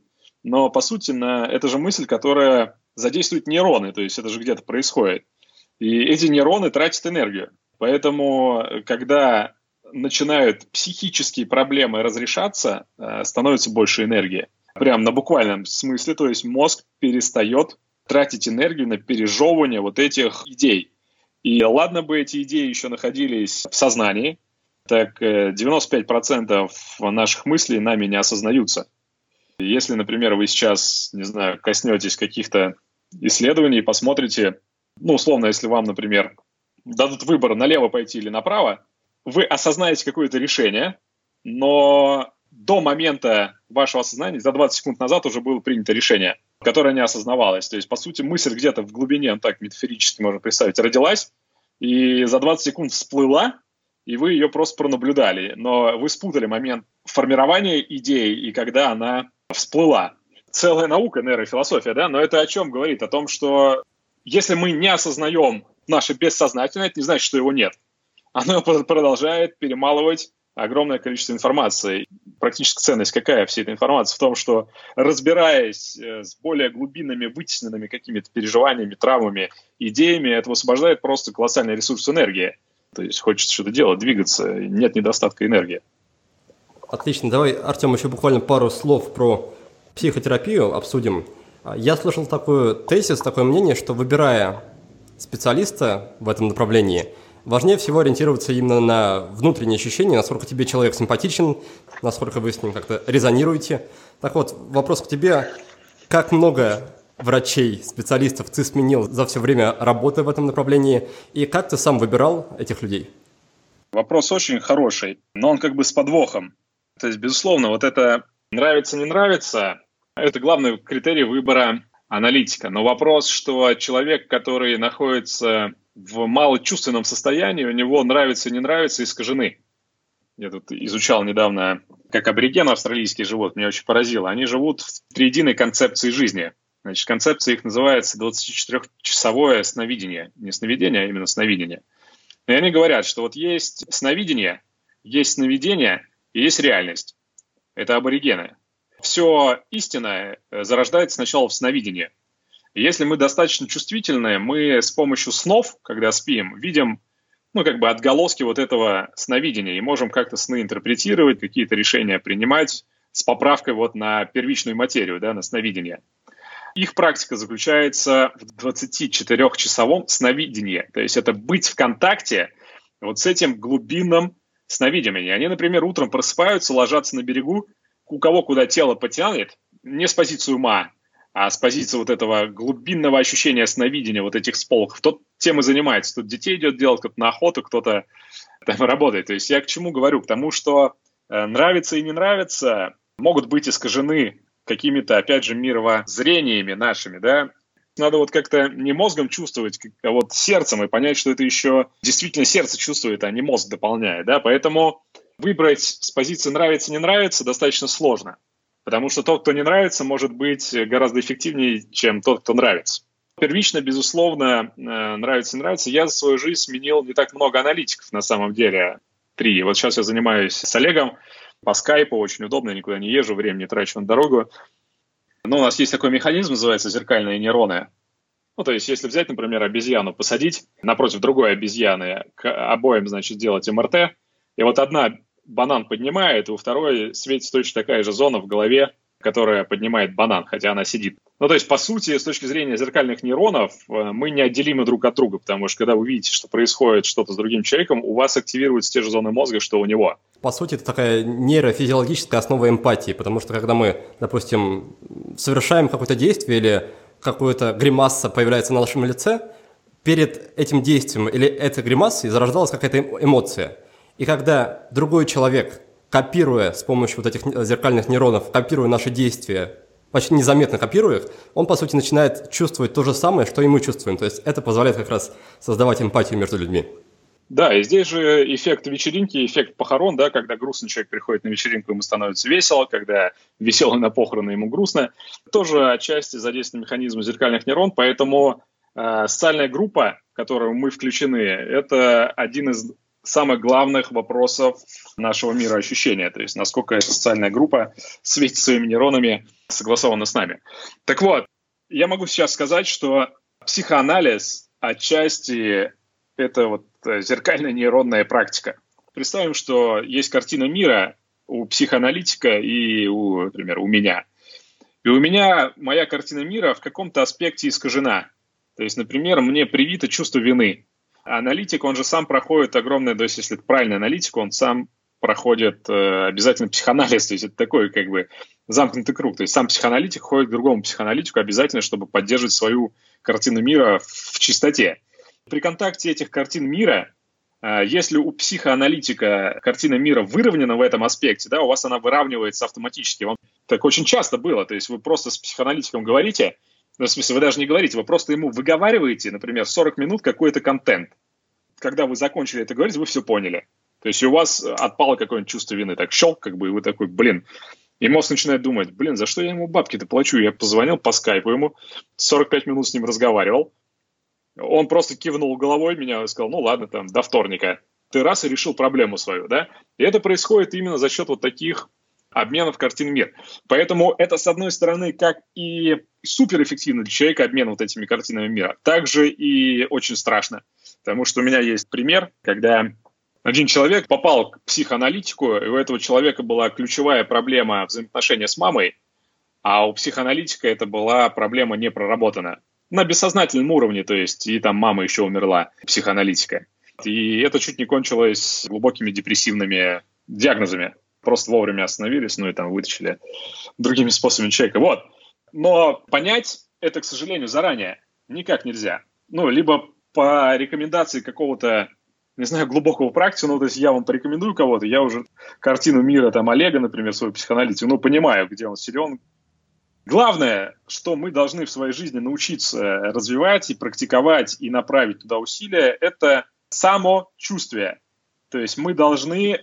но по сути на, это же мысль, которая задействует нейроны, то есть это же где-то происходит. И эти нейроны тратят энергию. Поэтому, когда начинают психические проблемы разрешаться, э, становится больше энергии. Прям на буквальном смысле, то есть мозг перестает тратить энергию на пережевывание вот этих идей. И ладно бы эти идеи еще находились в сознании, так 95% э, наших мыслей нами не осознаются. Если, например, вы сейчас, не знаю, коснетесь каких-то исследований и посмотрите, ну, условно, если вам, например, дадут выбор налево пойти или направо, вы осознаете какое-то решение, но до момента вашего осознания, за 20 секунд назад уже было принято решение. которая не осознавалась. То есть, по сути, мысль где-то в глубине, так метафорически можно представить, родилась, и за 20 секунд всплыла, и вы ее просто пронаблюдали. Но вы спутали момент формирования идеи и когда она всплыла. Целая наука, нейрофилософия, да, но это о чем говорит? О том, что если мы не осознаем наше бессознательное, это не значит, что его нет. Оно продолжает перемалывать огромное количество информации. Практическая ценность какая всей этой информации? В том, что разбираясь э, с более глубинными, вытесненными какими-то переживаниями, травмами, идеями, это высвобождает просто колоссальный ресурс энергии. То есть хочется что-то делать, двигаться, нет недостатка энергии. Отлично. Давай, Артем, еще буквально пару слов про психотерапию обсудим. Я слышал такой тезис, такое мнение, что выбирая специалиста в этом направлении – Важнее всего ориентироваться именно на внутренние ощущения, насколько тебе человек симпатичен, насколько вы с ним как-то резонируете. Так вот, вопрос к тебе. Как много врачей, специалистов ты сменил за все время работы в этом направлении, и как ты сам выбирал этих людей? Вопрос очень хороший, но он как бы с подвохом. То есть, безусловно, вот это нравится, не нравится, это главный критерий выбора аналитика. Но вопрос, что человек, который находится в малочувственном состоянии, у него нравится не нравится искажены. Я тут изучал недавно, как абориген австралийский живут, меня очень поразило. Они живут в триединой концепции жизни. Значит, концепция их называется 24-часовое сновидение. Не сновидение, а именно сновидение. И они говорят, что вот есть сновидение, есть сновидение и есть реальность. Это аборигены. Все истинное зарождается сначала в сновидении – если мы достаточно чувствительны, мы с помощью снов, когда спим, видим ну, как бы отголоски вот этого сновидения и можем как-то сны интерпретировать, какие-то решения принимать с поправкой вот на первичную материю, да, на сновидение. Их практика заключается в 24-часовом сновидении. То есть это быть в контакте вот с этим глубинным сновидением. Они, например, утром просыпаются, ложатся на берегу, у кого куда тело потянет, не с позиции ума, а с позиции вот этого глубинного ощущения сновидения, вот этих сполохов, тот тем и занимается. Тут детей идет делать, кто-то на охоту, кто-то там работает. То есть я к чему говорю? К тому, что э, нравится и не нравится могут быть искажены какими-то, опять же, мировоззрениями нашими, да, надо вот как-то не мозгом чувствовать, а вот сердцем и понять, что это еще действительно сердце чувствует, а не мозг дополняет, да, поэтому выбрать с позиции нравится-не нравится достаточно сложно. Потому что тот, кто не нравится, может быть гораздо эффективнее, чем тот, кто нравится. Первично, безусловно, э, нравится, не нравится. Я за свою жизнь сменил не так много аналитиков на самом деле. Три. Вот сейчас я занимаюсь с Олегом по скайпу, очень удобно, я никуда не езжу, время не трачу на дорогу. Но у нас есть такой механизм, называется зеркальные нейроны. Ну, то есть, если взять, например, обезьяну, посадить напротив другой обезьяны, к обоим, значит, сделать МРТ, и вот одна банан поднимает, у второй светится точно такая же зона в голове, которая поднимает банан, хотя она сидит. Ну, то есть, по сути, с точки зрения зеркальных нейронов, э, мы неотделимы друг от друга, потому что когда вы видите, что происходит что-то с другим человеком, у вас активируются те же зоны мозга, что у него. По сути, это такая нейрофизиологическая основа эмпатии, потому что когда мы, допустим, совершаем какое-то действие или какое-то гримаса появляется на нашем лице, перед этим действием или этой гримасой зарождалась какая-то эмоция – и когда другой человек, копируя с помощью вот этих зеркальных нейронов, копируя наши действия, почти незаметно копируя их, он, по сути, начинает чувствовать то же самое, что и мы чувствуем. То есть это позволяет как раз создавать эмпатию между людьми. Да, и здесь же эффект вечеринки, эффект похорон, да, когда грустный человек приходит на вечеринку, ему становится весело, когда веселый на похороны, ему грустно. Тоже отчасти задействован механизм зеркальных нейрон, поэтому э, социальная группа, в которую мы включены, это один из самых главных вопросов нашего мира ощущения, то есть насколько эта социальная группа светит своими нейронами согласованно с нами. Так вот, я могу сейчас сказать, что психоанализ отчасти это вот зеркальная нейронная практика. Представим, что есть картина мира у психоаналитика и, у, например, у меня. И у меня моя картина мира в каком-то аспекте искажена. То есть, например, мне привито чувство вины. Аналитик, он же сам проходит огромное, то есть если это правильный аналитик, он сам проходит э, обязательно психоанализ, <laughs> то есть это такой как бы замкнутый круг. То есть сам психоаналитик ходит к другому психоаналитику обязательно, чтобы поддерживать свою картину мира в чистоте. При контакте этих картин мира, э, если у психоаналитика картина мира выровнена в этом аспекте, да, у вас она выравнивается автоматически. Вам так очень часто было. То есть вы просто с психоаналитиком говорите, ну, в смысле, вы даже не говорите, вы просто ему выговариваете, например, 40 минут какой-то контент. Когда вы закончили это говорить, вы все поняли. То есть у вас отпало какое-нибудь чувство вины, так щелк, как бы, и вы такой, блин. И мозг начинает думать, блин, за что я ему бабки-то плачу? Я позвонил по скайпу ему, 45 минут с ним разговаривал. Он просто кивнул головой меня и сказал, ну ладно, там, до вторника. Ты раз и решил проблему свою, да? И это происходит именно за счет вот таких обменов картин мир. Поэтому это, с одной стороны, как и суперэффективно для человека обмен вот этими картинами мира, также и очень страшно. Потому что у меня есть пример, когда один человек попал к психоаналитику, и у этого человека была ключевая проблема взаимоотношения с мамой, а у психоаналитика это была проблема не проработана. На бессознательном уровне, то есть, и там мама еще умерла, психоаналитика. И это чуть не кончилось глубокими депрессивными диагнозами просто вовремя остановились, ну и там вытащили другими способами человека. Вот. Но понять это, к сожалению, заранее никак нельзя. Ну, либо по рекомендации какого-то, не знаю, глубокого практика, ну, то есть я вам порекомендую кого-то, я уже картину мира, там, Олега, например, свою психоаналитику, ну, понимаю, где он силен. Главное, что мы должны в своей жизни научиться развивать и практиковать и направить туда усилия, это самочувствие. То есть мы должны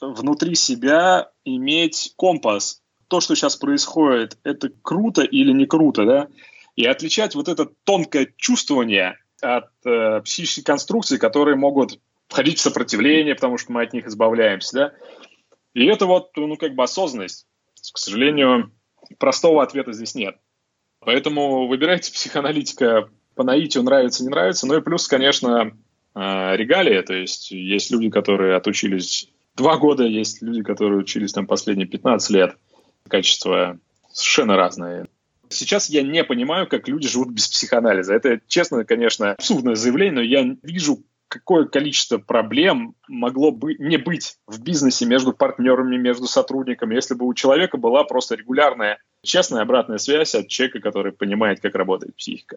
внутри себя иметь компас. То, что сейчас происходит, это круто или не круто, да? И отличать вот это тонкое чувствование от э, психических конструкций, которые могут входить в сопротивление, потому что мы от них избавляемся, да? И это вот, ну, как бы осознанность. К сожалению, простого ответа здесь нет. Поэтому выбирайте психоаналитика по наитию, нравится, не нравится. Ну и плюс, конечно, э, регалия, то есть есть люди, которые отучились два года, есть люди, которые учились там последние 15 лет. Качество совершенно разное. Сейчас я не понимаю, как люди живут без психоанализа. Это, честно, конечно, абсурдное заявление, но я вижу, какое количество проблем могло бы не быть в бизнесе между партнерами, между сотрудниками, если бы у человека была просто регулярная, честная обратная связь от человека, который понимает, как работает психика.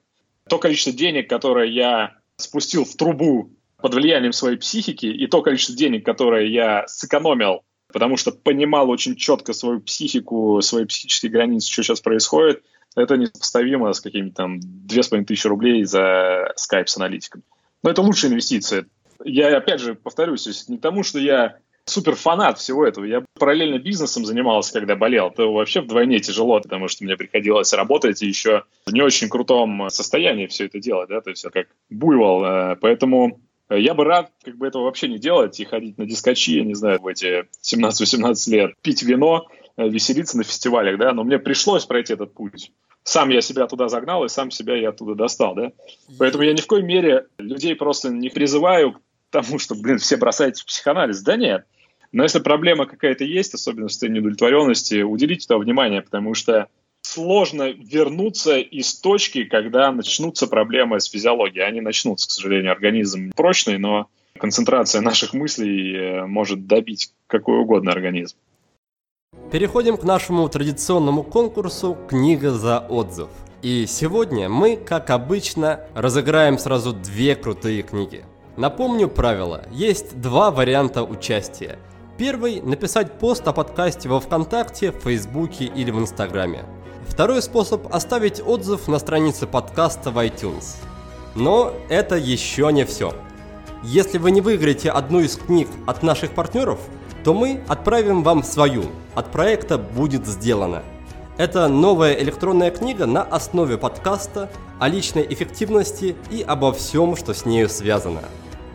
То количество денег, которое я спустил в трубу под влиянием своей психики, и то количество денег, которое я сэкономил, потому что понимал очень четко свою психику, свои психические границы, что сейчас происходит, это несопоставимо с какими-то там две с половиной тысячи рублей за скайп с аналитиком. Но это лучшая инвестиция. Я, опять же, повторюсь, не тому, что я супер фанат всего этого. Я параллельно бизнесом занимался, когда болел. То вообще вдвойне тяжело, потому что мне приходилось работать и еще в не очень крутом состоянии все это делать, да, то есть как буйвол. Э, поэтому я бы рад как бы этого вообще не делать и ходить на дискочи, я не знаю, в эти 17-18 лет, пить вино, э, веселиться на фестивалях, да, но мне пришлось пройти этот путь. Сам я себя туда загнал, и сам себя я оттуда достал, да. Поэтому я ни в коей мере людей просто не призываю к тому, что, блин, все бросайте психоанализ. Да нет. Но если проблема какая-то есть, особенно в состоянии удовлетворенности, уделите туда внимание, потому что сложно вернуться из точки, когда начнутся проблемы с физиологией. Они начнутся, к сожалению, организм прочный, но концентрация наших мыслей э, может добить какой угодно организм. Переходим к нашему традиционному конкурсу «Книга за отзыв». И сегодня мы, как обычно, разыграем сразу две крутые книги. Напомню правила. Есть два варианта участия. Первый – написать пост о подкасте во Вконтакте, в Фейсбуке или в Инстаграме. Второй способ – оставить отзыв на странице подкаста в iTunes. Но это еще не все. Если вы не выиграете одну из книг от наших партнеров, то мы отправим вам свою. От проекта будет сделано. Это новая электронная книга на основе подкаста о личной эффективности и обо всем, что с нею связано.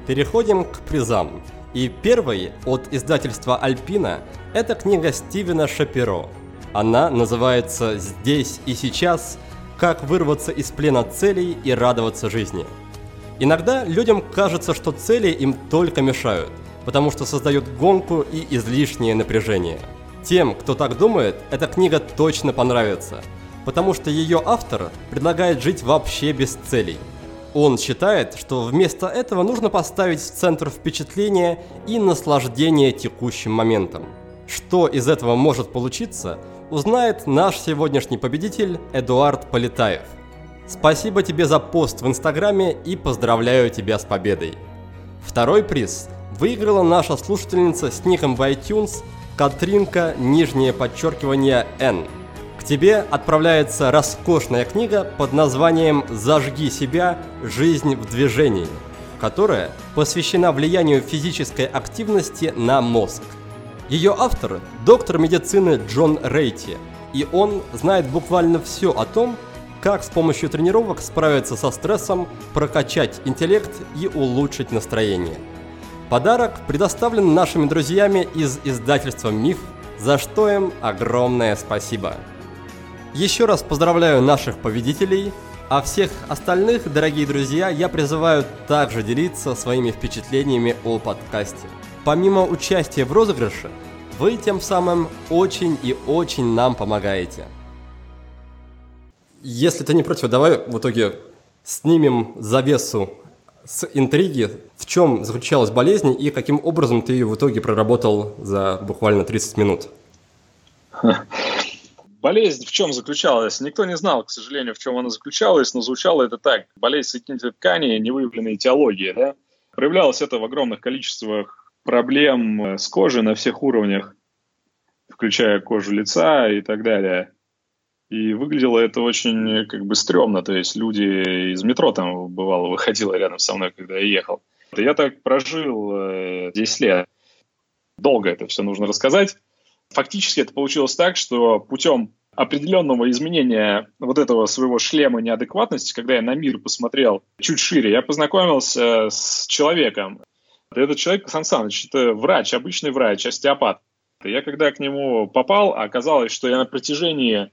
Переходим к призам. И первый от издательства Альпина – это книга Стивена Шапиро – она называется «Здесь и сейчас. Как вырваться из плена целей и радоваться жизни». Иногда людям кажется, что цели им только мешают, потому что создают гонку и излишнее напряжение. Тем, кто так думает, эта книга точно понравится, потому что ее автор предлагает жить вообще без целей. Он считает, что вместо этого нужно поставить в центр впечатления и наслаждение текущим моментом. Что из этого может получиться, узнает наш сегодняшний победитель Эдуард Полетаев. Спасибо тебе за пост в Инстаграме и поздравляю тебя с победой. Второй приз выиграла наша слушательница с ником в iTunes Катринка, нижнее подчеркивание Н. К тебе отправляется роскошная книга под названием «Зажги себя. Жизнь в движении», которая посвящена влиянию физической активности на мозг. Ее автор – доктор медицины Джон Рейти, и он знает буквально все о том, как с помощью тренировок справиться со стрессом, прокачать интеллект и улучшить настроение. Подарок предоставлен нашими друзьями из издательства «Миф», за что им огромное спасибо. Еще раз поздравляю наших победителей, а всех остальных, дорогие друзья, я призываю также делиться своими впечатлениями о подкасте. Помимо участия в розыгрыше, вы тем самым очень и очень нам помогаете – если ты не против, давай в итоге снимем завесу с интриги, в чем заключалась болезнь и каким образом ты ее в итоге проработал за буквально 30 минут. Болезнь в чем заключалась? Никто не знал, к сожалению, в чем она заключалась, но звучало это так. Болезнь соединительной ткани, невыявленная этиология. Да? Проявлялось это в огромных количествах проблем с кожей на всех уровнях, включая кожу лица и так далее. И выглядело это очень как бы стрёмно. То есть люди из метро там, бывало, выходило рядом со мной, когда я ехал. Я так прожил э, 10 лет. Долго это все нужно рассказать. Фактически это получилось так, что путем определенного изменения вот этого своего шлема неадекватности, когда я на мир посмотрел чуть шире, я познакомился с человеком. Этот человек, Сан Саныч, это врач, обычный врач, остеопат. Я когда к нему попал, оказалось, что я на протяжении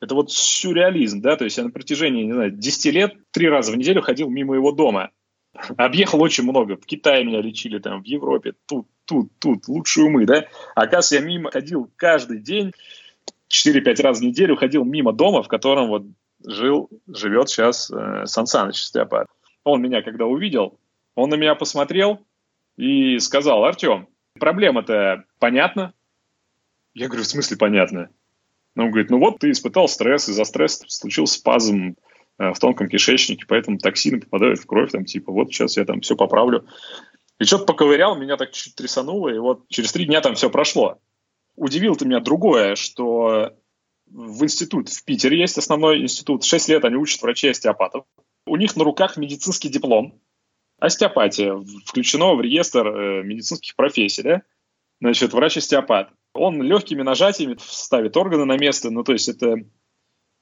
это вот сюрреализм, да, то есть я на протяжении, не знаю, 10 лет три раза в неделю ходил мимо его дома. Объехал очень много. В Китае меня лечили, там, в Европе, тут, тут, тут, лучшие умы, да. Оказывается, я мимо ходил каждый день, 4-5 раз в неделю ходил мимо дома, в котором вот жил, живет сейчас э, Сан Саныч Степа. Он меня когда увидел, он на меня посмотрел и сказал, Артем, проблема-то понятна? Я говорю, в смысле понятно? Он говорит, ну вот ты испытал стресс, из-за стресса случился спазм э, в тонком кишечнике, поэтому токсины попадают в кровь, там, типа, вот сейчас я там все поправлю. И что-то поковырял, меня так чуть трясануло, и вот через три дня там все прошло. Удивило-то меня другое, что в институт в Питере есть основной институт, шесть лет они учат врачей-остеопатов. У них на руках медицинский диплом. Остеопатия включено в реестр э, медицинских профессий, да? Значит, врач-остеопат. Он легкими нажатиями ставит органы на место. Ну, то есть это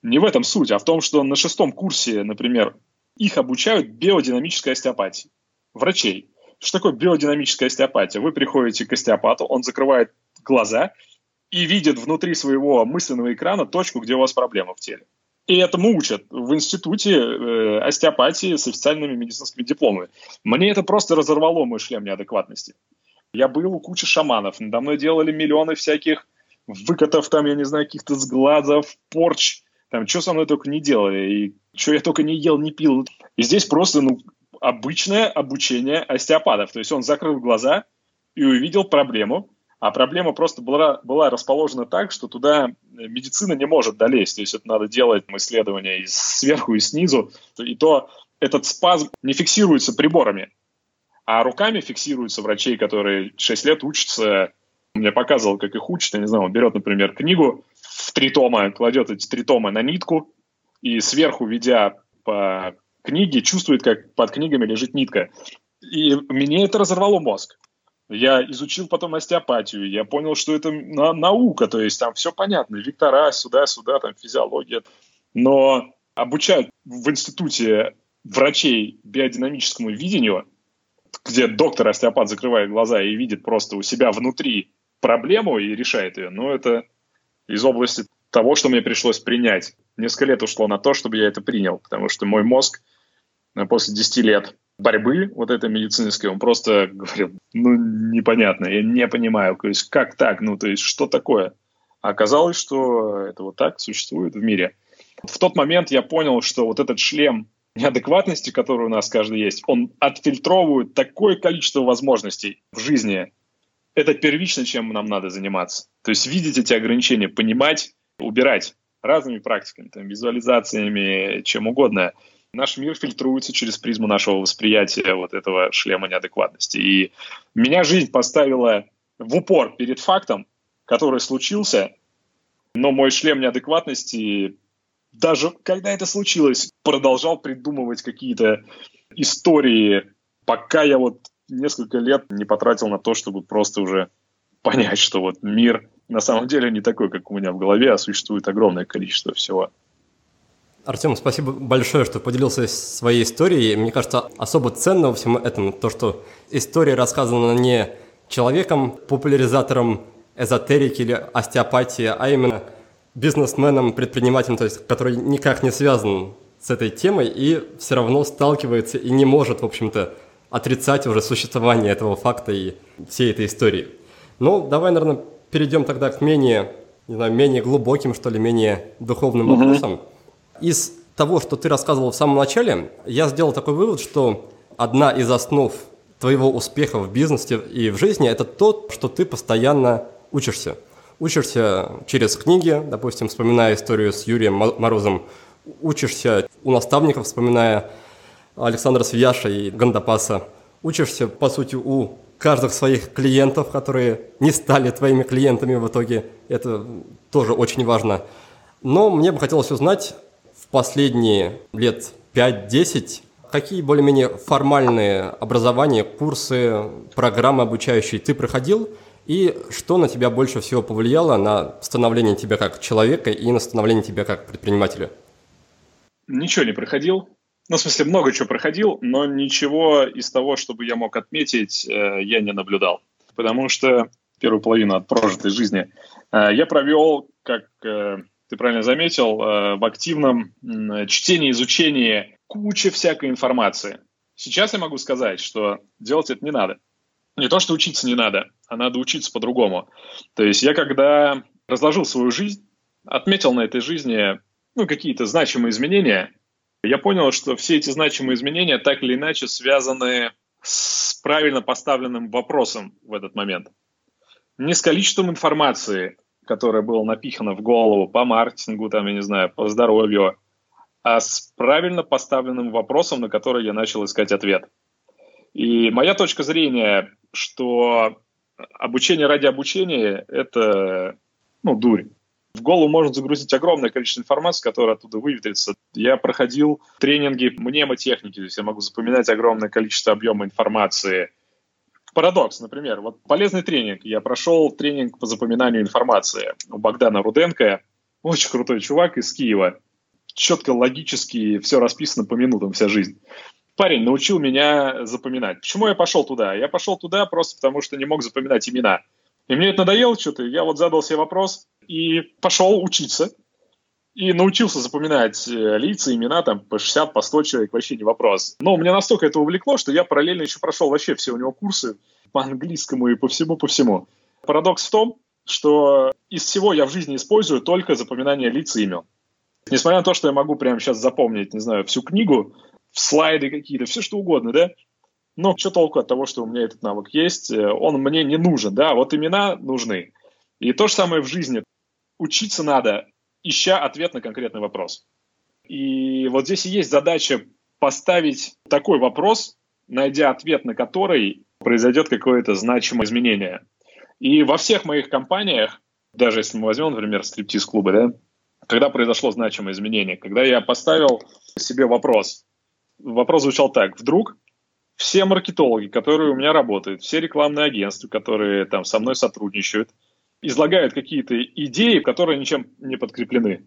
не в этом суть, а в том, что на шестом курсе, например, их обучают биодинамической остеопатии. Врачей. Что такое биодинамическая остеопатия? Вы приходите к остеопату, он закрывает глаза и видит внутри своего мысленного экрана точку, где у вас проблема в теле. И этому учат в институте э, остеопатии с официальными медицинскими дипломами. Мне это просто разорвало мой шлем неадекватности. Я был у кучи шаманов, надо мной делали миллионы всяких выкатов, там, я не знаю, каких-то сглазов, порч, там, что со мной только не делали, и что я только не ел, не пил. И здесь просто, ну, обычное обучение остеопатов. То есть он закрыл глаза и увидел проблему, а проблема просто была, была расположена так, что туда медицина не может долезть. То есть это надо делать исследования и сверху, и снизу. И то этот спазм не фиксируется приборами. А руками фиксируются врачей, которые 6 лет учатся. Мне показывал, как их учат. Я не знаю, он берет, например, книгу в три тома, кладет эти три тома на нитку и сверху, ведя по книге, чувствует, как под книгами лежит нитка. И мне это разорвало мозг. Я изучил потом остеопатию, я понял, что это на наука, то есть там все понятно, вектора, сюда-сюда, там физиология. Но обучают в институте врачей биодинамическому видению, где доктор остеопат закрывает глаза и видит просто у себя внутри проблему и решает ее, ну, это из области того, что мне пришлось принять. Несколько лет ушло на то, чтобы я это принял, потому что мой мозг э, после 10 лет борьбы вот этой медицинской, он просто говорил, ну, непонятно, я не понимаю, то есть как так, ну, то есть что такое? А оказалось, что это вот так существует в мире. В тот момент я понял, что вот этот шлем неадекватности, который у нас каждый есть, он отфильтровывает такое количество возможностей в жизни. Это первично, чем нам надо заниматься. То есть видеть эти ограничения, понимать, убирать разными практиками, там, визуализациями, чем угодно. Наш мир фильтруется через призму нашего восприятия вот этого шлема неадекватности. И меня жизнь поставила в упор перед фактом, который случился, но мой шлем неадекватности, даже когда это случилось, продолжал придумывать какие-то истории, пока я вот несколько лет не потратил на то, чтобы просто уже понять, что вот мир на самом деле не такой, как у меня в голове, а существует огромное количество всего. Артем, спасибо большое, что поделился своей историей. Мне кажется, особо ценно во всем этом то, что история рассказана не человеком, популяризатором эзотерики или остеопатии, а именно бизнесменом, предпринимателем, то есть, который никак не связан с этой темой и все равно сталкивается и не может, в общем-то, отрицать уже существование этого факта и всей этой истории. Ну, давай, наверное, перейдем тогда к менее, не знаю, менее глубоким, что ли, менее духовным mm-hmm. вопросам. Из того, что ты рассказывал в самом начале, я сделал такой вывод, что одна из основ твоего успеха в бизнесе и в жизни – это то, что ты постоянно учишься. Учишься через книги, допустим, вспоминая историю с Юрием Морозом, учишься у наставников, вспоминая Александра Свияша и Гандапаса, учишься, по сути, у каждых своих клиентов, которые не стали твоими клиентами в итоге. Это тоже очень важно. Но мне бы хотелось узнать в последние лет 5-10, какие более-менее формальные образования, курсы, программы обучающие ты проходил – и что на тебя больше всего повлияло на становление тебя как человека и на становление тебя как предпринимателя? Ничего не проходил. Ну, в смысле, много чего проходил, но ничего из того, чтобы я мог отметить, э, я не наблюдал. Потому что первую половину от прожитой жизни э, я провел, как э, ты правильно заметил, в активном чтении, изучении кучи всякой информации. Сейчас я могу сказать, что делать это не надо. Не то, что учиться не надо, а надо учиться по-другому. То есть я когда разложил свою жизнь, отметил на этой жизни ну, какие-то значимые изменения, я понял, что все эти значимые изменения так или иначе связаны с правильно поставленным вопросом в этот момент. Не с количеством информации, которая была напихана в голову по маркетингу, там, я не знаю, по здоровью, а с правильно поставленным вопросом, на который я начал искать ответ. И моя точка зрения, что обучение ради обучения – это ну, дурь. В голову можно загрузить огромное количество информации, которая оттуда выветрится. Я проходил тренинги мнемотехники, то есть я могу запоминать огромное количество объема информации. Парадокс, например, вот полезный тренинг. Я прошел тренинг по запоминанию информации у Богдана Руденко, очень крутой чувак из Киева. Четко, логически, все расписано по минутам, вся жизнь парень научил меня запоминать. Почему я пошел туда? Я пошел туда просто потому, что не мог запоминать имена. И мне это надоело что-то. Я вот задал себе вопрос и пошел учиться. И научился запоминать э, лица, имена, там, по 60, по 100 человек, вообще не вопрос. Но меня настолько это увлекло, что я параллельно еще прошел вообще все у него курсы по английскому и по всему, по всему. Парадокс в том, что из всего я в жизни использую только запоминание лиц и имен. Несмотря на то, что я могу прямо сейчас запомнить, не знаю, всю книгу, слайды какие-то, все что угодно, да? Но что толку от того, что у меня этот навык есть? Э, он мне не нужен, да? Вот имена нужны. И то же самое в жизни. Учиться надо, ища ответ на конкретный вопрос. И вот здесь и есть задача поставить такой вопрос, найдя ответ на который произойдет какое-то значимое изменение. И во всех моих компаниях, даже если мы возьмем, например, стриптиз-клубы, да, когда произошло значимое изменение, когда я поставил себе вопрос, вопрос звучал так. Вдруг все маркетологи, которые у меня работают, все рекламные агентства, которые там со мной сотрудничают, излагают какие-то идеи, которые ничем не подкреплены.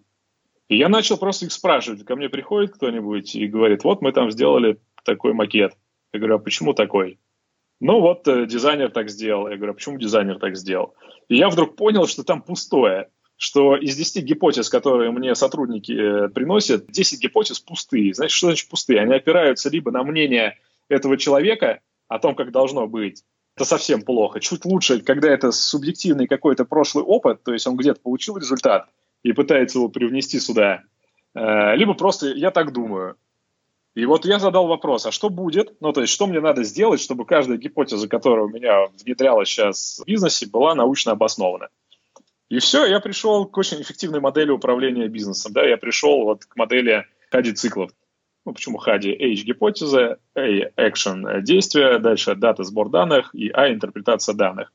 И я начал просто их спрашивать. Ко мне приходит кто-нибудь и говорит, вот мы там сделали такой макет. Я говорю, а почему такой? Ну вот э, дизайнер так сделал. Я говорю, а почему дизайнер так сделал? И я вдруг понял, что там пустое что из 10 гипотез, которые мне сотрудники э, приносят, 10 гипотез пустые. Значит, что значит пустые? Они опираются либо на мнение этого человека о том, как должно быть, это совсем плохо. Чуть лучше, когда это субъективный какой-то прошлый опыт, то есть он где-то получил результат и пытается его привнести сюда, э, либо просто я так думаю. И вот я задал вопрос, а что будет? Ну, то есть, что мне надо сделать, чтобы каждая гипотеза, которая у меня внедрялась сейчас в бизнесе, была научно обоснована? И все, я пришел к очень эффективной модели управления бизнесом. Да, я пришел вот к модели хади-циклов. Ну, почему хади? H – гипотеза, A – action – действие, дальше дата – сбор данных, и A – интерпретация данных.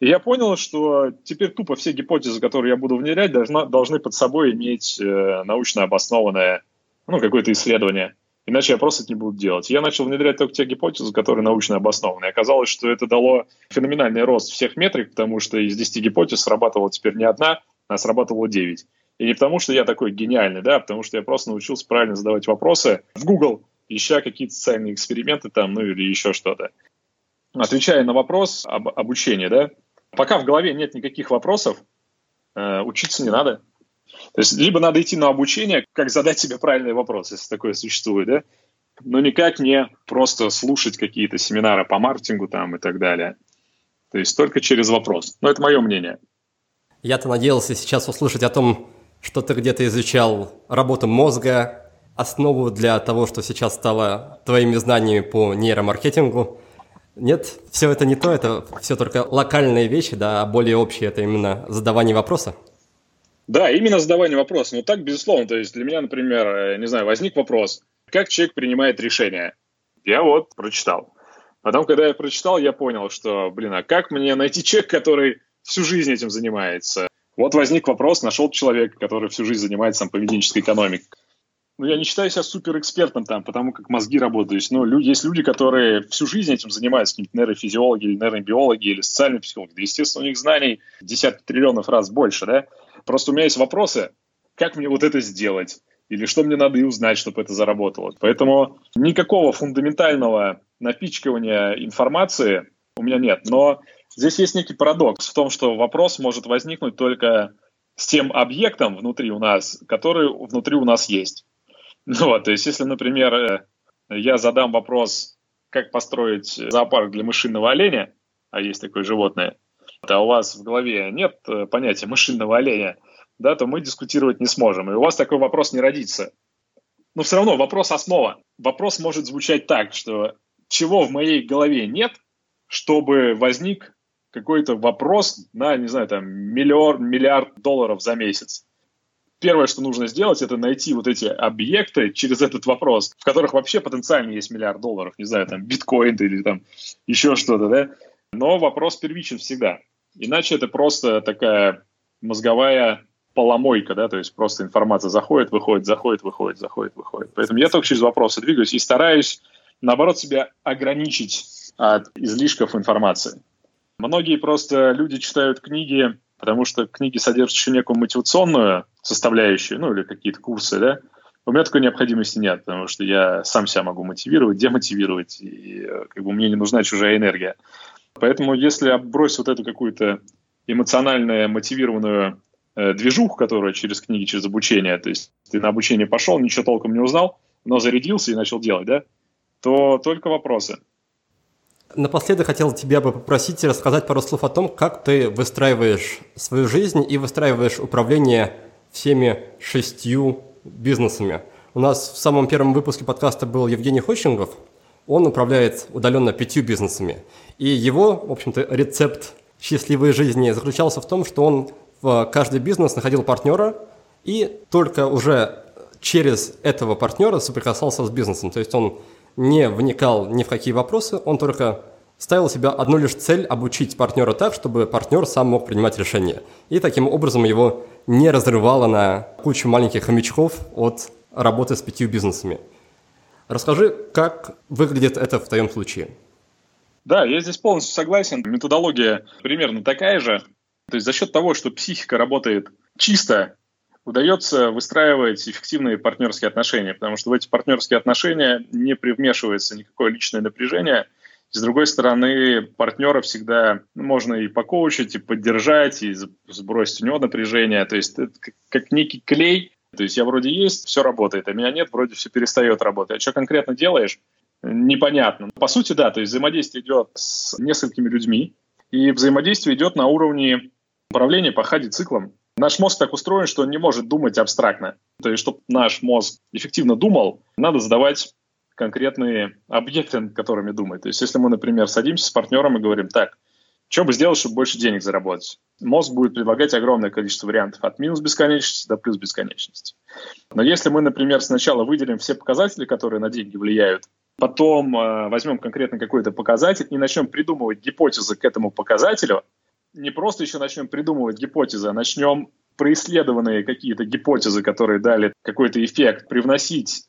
И я понял, что теперь тупо все гипотезы, которые я буду внедрять, должна, должны под собой иметь э, научно обоснованное ну, какое-то исследование. Иначе я просто это не буду делать. Я начал внедрять только те гипотезы, которые научно обоснованы. И оказалось, что это дало феноменальный рост всех метрик, потому что из 10 гипотез срабатывала теперь не одна, а срабатывало 9. И не потому, что я такой гениальный, да, а потому что я просто научился правильно задавать вопросы в Google, ища какие-то социальные эксперименты там, ну или еще что-то. Отвечая на вопрос об обучении, да, пока в голове нет никаких вопросов, э, учиться не надо. То есть либо надо идти на обучение, как задать себе правильный вопрос, если такое существует, да, но никак не просто слушать какие-то семинары по маркетингу там и так далее. То есть только через вопрос. Но это мое мнение. Я-то надеялся сейчас услышать о том, что ты где-то изучал работу мозга, основу для того, что сейчас стало твоими знаниями по нейромаркетингу. Нет, все это не то, это все только локальные вещи, да, а более общие это именно задавание вопроса. Да, именно задавание вопроса. Ну так, безусловно. То есть для меня, например, э, не знаю, возник вопрос, как человек принимает решение? Я вот прочитал. Потом, когда я прочитал, я понял, что, блин, а как мне найти человека, который всю жизнь этим занимается? Вот возник вопрос, нашел человека, который всю жизнь занимается там, поведенческой экономикой. Ну, я не считаю себя суперэкспертом там, потому как мозги работают. Но люди, есть люди, которые всю жизнь этим занимаются, какие-то нейрофизиологи или нейробиологи или социальные психологи. Да, естественно, у них знаний десятки триллионов раз больше, да? Просто у меня есть вопросы, как мне вот это сделать? Или что мне надо и узнать, чтобы это заработало? Поэтому никакого фундаментального напичкивания информации у меня нет. Но здесь есть некий парадокс в том, что вопрос может возникнуть только с тем объектом внутри у нас, который внутри у нас есть. Ну, <laughs> вот, то есть, если, например, э, я задам вопрос, как построить зоопарк для мышиного оленя, а есть такое животное, а у вас в голове нет э, понятия мышиного оленя, да, то мы дискутировать не сможем. И у вас такой вопрос не родится. Но все равно вопрос основа. Вопрос может звучать так, что чего в моей голове нет, чтобы возник какой-то вопрос на, не знаю, там, миллион, миллиард долларов за месяц. Первое, что нужно сделать, это найти вот эти объекты через этот вопрос, в которых вообще потенциально есть миллиард долларов, не знаю, там, биткоин или там еще что-то, да. Но вопрос первичен всегда. Иначе это просто такая мозговая поломойка, да, то есть просто информация заходит, выходит, заходит, выходит, заходит, выходит. Поэтому я только через вопросы двигаюсь и стараюсь, наоборот, себя ограничить от излишков информации. Многие просто люди читают книги, потому что книги содержат еще некую мотивационную составляющую, ну или какие-то курсы, да. У меня такой необходимости нет, потому что я сам себя могу мотивировать, демотивировать, и как бы мне не нужна чужая энергия. Поэтому если отбросить вот эту какую-то эмоционально мотивированную э, движуху, которая через книги, через обучение, то есть ты на обучение пошел, ничего толком не узнал, но зарядился и начал делать, да, то только вопросы. Напоследок хотел тебя бы попросить рассказать пару слов о том, как ты выстраиваешь свою жизнь и выстраиваешь управление всеми шестью бизнесами. У нас в самом первом выпуске подкаста был Евгений Хощингов. Он управляет удаленно пятью бизнесами. И его, в общем-то, рецепт счастливой жизни заключался в том, что он в каждый бизнес находил партнера и только уже через этого партнера соприкасался с бизнесом. То есть он не вникал ни в какие вопросы, он только ставил себя одну лишь цель обучить партнера так, чтобы партнер сам мог принимать решения. И таким образом его не разрывало на кучу маленьких хомячков от работы с пятью бизнесами. Расскажи, как выглядит это в твоем случае? Да, я здесь полностью согласен. Методология примерно такая же. То есть за счет того, что психика работает чисто, удается выстраивать эффективные партнерские отношения, потому что в эти партнерские отношения не привмешивается никакое личное напряжение. С другой стороны, партнера всегда можно и покоучить, и поддержать, и сбросить у него напряжение. То есть это как некий клей. То есть я вроде есть, все работает, а меня нет, вроде все перестает работать. А что конкретно делаешь? Непонятно. По сути, да, то есть взаимодействие идет с несколькими людьми, и взаимодействие идет на уровне управления по хади-циклам. Наш мозг так устроен, что он не может думать абстрактно. То есть, чтобы наш мозг эффективно думал, надо задавать конкретные объекты, над которыми думать. То есть, если мы, например, садимся с партнером и говорим, так, что бы сделать, чтобы больше денег заработать? Мозг будет предлагать огромное количество вариантов от минус бесконечности до плюс бесконечности. Но если мы, например, сначала выделим все показатели, которые на деньги влияют, потом э, возьмем конкретно какой-то показатель и начнем придумывать гипотезы к этому показателю, не просто еще начнем придумывать гипотезы, а начнем происследованные какие-то гипотезы, которые дали какой-то эффект, привносить,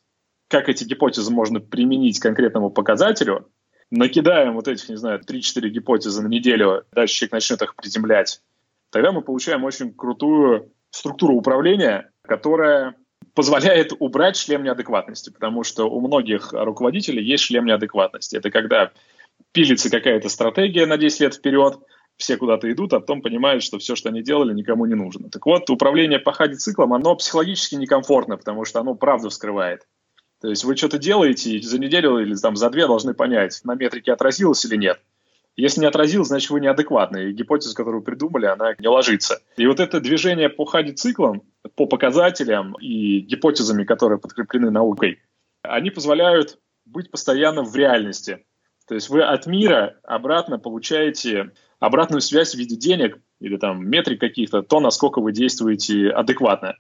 как эти гипотезы можно применить к конкретному показателю, накидаем вот этих, не знаю, 3-4 гипотезы на неделю, дальше человек начнет их приземлять, тогда мы получаем очень крутую структуру управления, которая позволяет убрать шлем неадекватности, потому что у многих руководителей есть шлем неадекватности. Это когда пилится какая-то стратегия на 10 лет вперед, все куда-то идут, а потом понимают, что все, что они делали, никому не нужно. Так вот, управление по хади-циклом, оно психологически некомфортно, потому что оно правду вскрывает. То есть вы что-то делаете, и за неделю или там, за две должны понять, на метрике отразилось или нет. Если не отразилось, значит, вы неадекватны, и гипотеза, которую вы придумали, она не ложится. И вот это движение по хади-циклам, по показателям и гипотезами, которые подкреплены наукой, они позволяют быть постоянно в реальности. То есть вы от мира обратно получаете обратную связь в виде денег или там метрик каких-то, то, насколько вы действуете адекватно.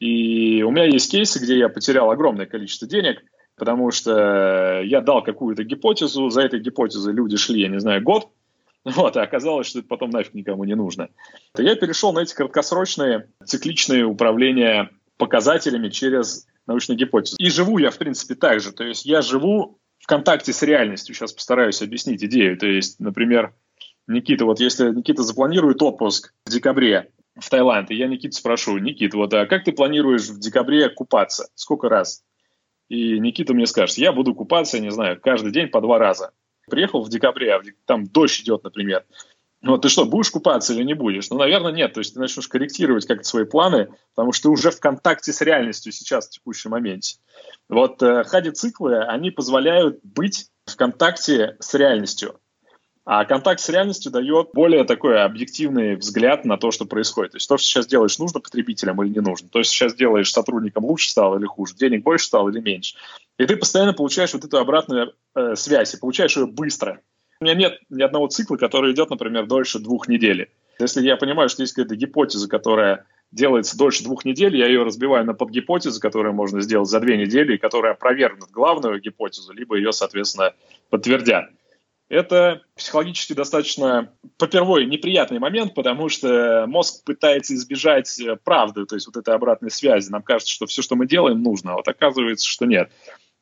И у меня есть кейсы, где я потерял огромное количество денег, потому что я дал какую-то гипотезу, за этой гипотезой люди шли, я не знаю, год, <laughs> вот, а оказалось, что это потом нафиг никому не нужно. То я перешел на эти краткосрочные цикличные управления показателями через научную гипотезу. И живу я, в принципе, так же. То есть я живу в контакте с реальностью. Сейчас постараюсь объяснить идею. То есть, например, Никита, вот если Никита запланирует отпуск в декабре в Таиланд, и я Никита спрошу, Никита, вот а как ты планируешь в декабре купаться? Сколько раз? И Никита мне скажет, я буду купаться, не знаю, каждый день по два раза. Приехал в декабре, а там дождь идет, например. Ну, ты что, будешь купаться или не будешь? Ну, наверное, нет. То есть ты начнешь корректировать как-то свои планы, потому что ты уже в контакте с реальностью сейчас, в текущем моменте. Вот э, хади-циклы, они позволяют быть в контакте с реальностью. А контакт с реальностью дает более такой объективный взгляд на то, что происходит. То есть то, что сейчас делаешь, нужно потребителям или не нужно. То, что сейчас делаешь сотрудникам, лучше стало или хуже, денег больше стало или меньше. И ты постоянно получаешь вот эту обратную э, связь, и получаешь ее быстро. У меня нет ни одного цикла, который идет, например, дольше двух недель. Если я понимаю, что есть какая-то гипотеза, которая делается дольше двух недель, я ее разбиваю на подгипотезы, которые можно сделать за две недели, и которые опровергнут главную гипотезу, либо ее, соответственно, подтвердят это психологически достаточно попервой неприятный момент, потому что мозг пытается избежать э, правды, то есть вот этой обратной связи. Нам кажется, что все, что мы делаем, нужно, а вот оказывается, что нет.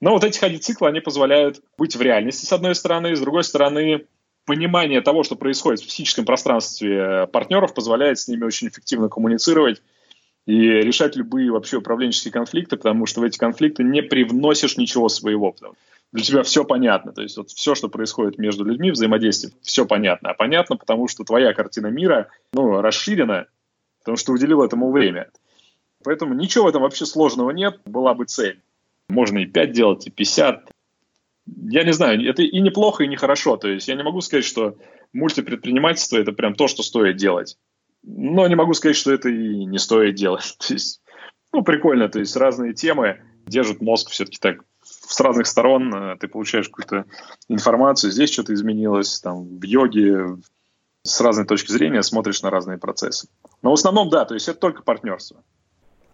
Но вот эти ходи-циклы, они позволяют быть в реальности, с одной стороны, с другой стороны, понимание того, что происходит в психическом пространстве э, партнеров, позволяет с ними очень эффективно коммуницировать и решать любые вообще управленческие конфликты, потому что в эти конфликты не привносишь ничего своего для тебя все понятно. То есть вот все, что происходит между людьми, взаимодействие, все понятно. А понятно, потому что твоя картина мира ну, расширена, потому что уделил этому время. Поэтому ничего в этом вообще сложного нет, была бы цель. Можно и 5 делать, и 50. Я не знаю, это и неплохо, и нехорошо. То есть я не могу сказать, что мультипредпринимательство – это прям то, что стоит делать. Но не могу сказать, что это и не стоит делать. <laughs> То есть, ну, прикольно, то есть разные темы держат мозг все-таки так с разных сторон э, ты получаешь какую-то информацию, здесь что-то изменилось, там, в йоге, с разной точки зрения смотришь на разные процессы. Но в основном, да, то есть это только партнерство.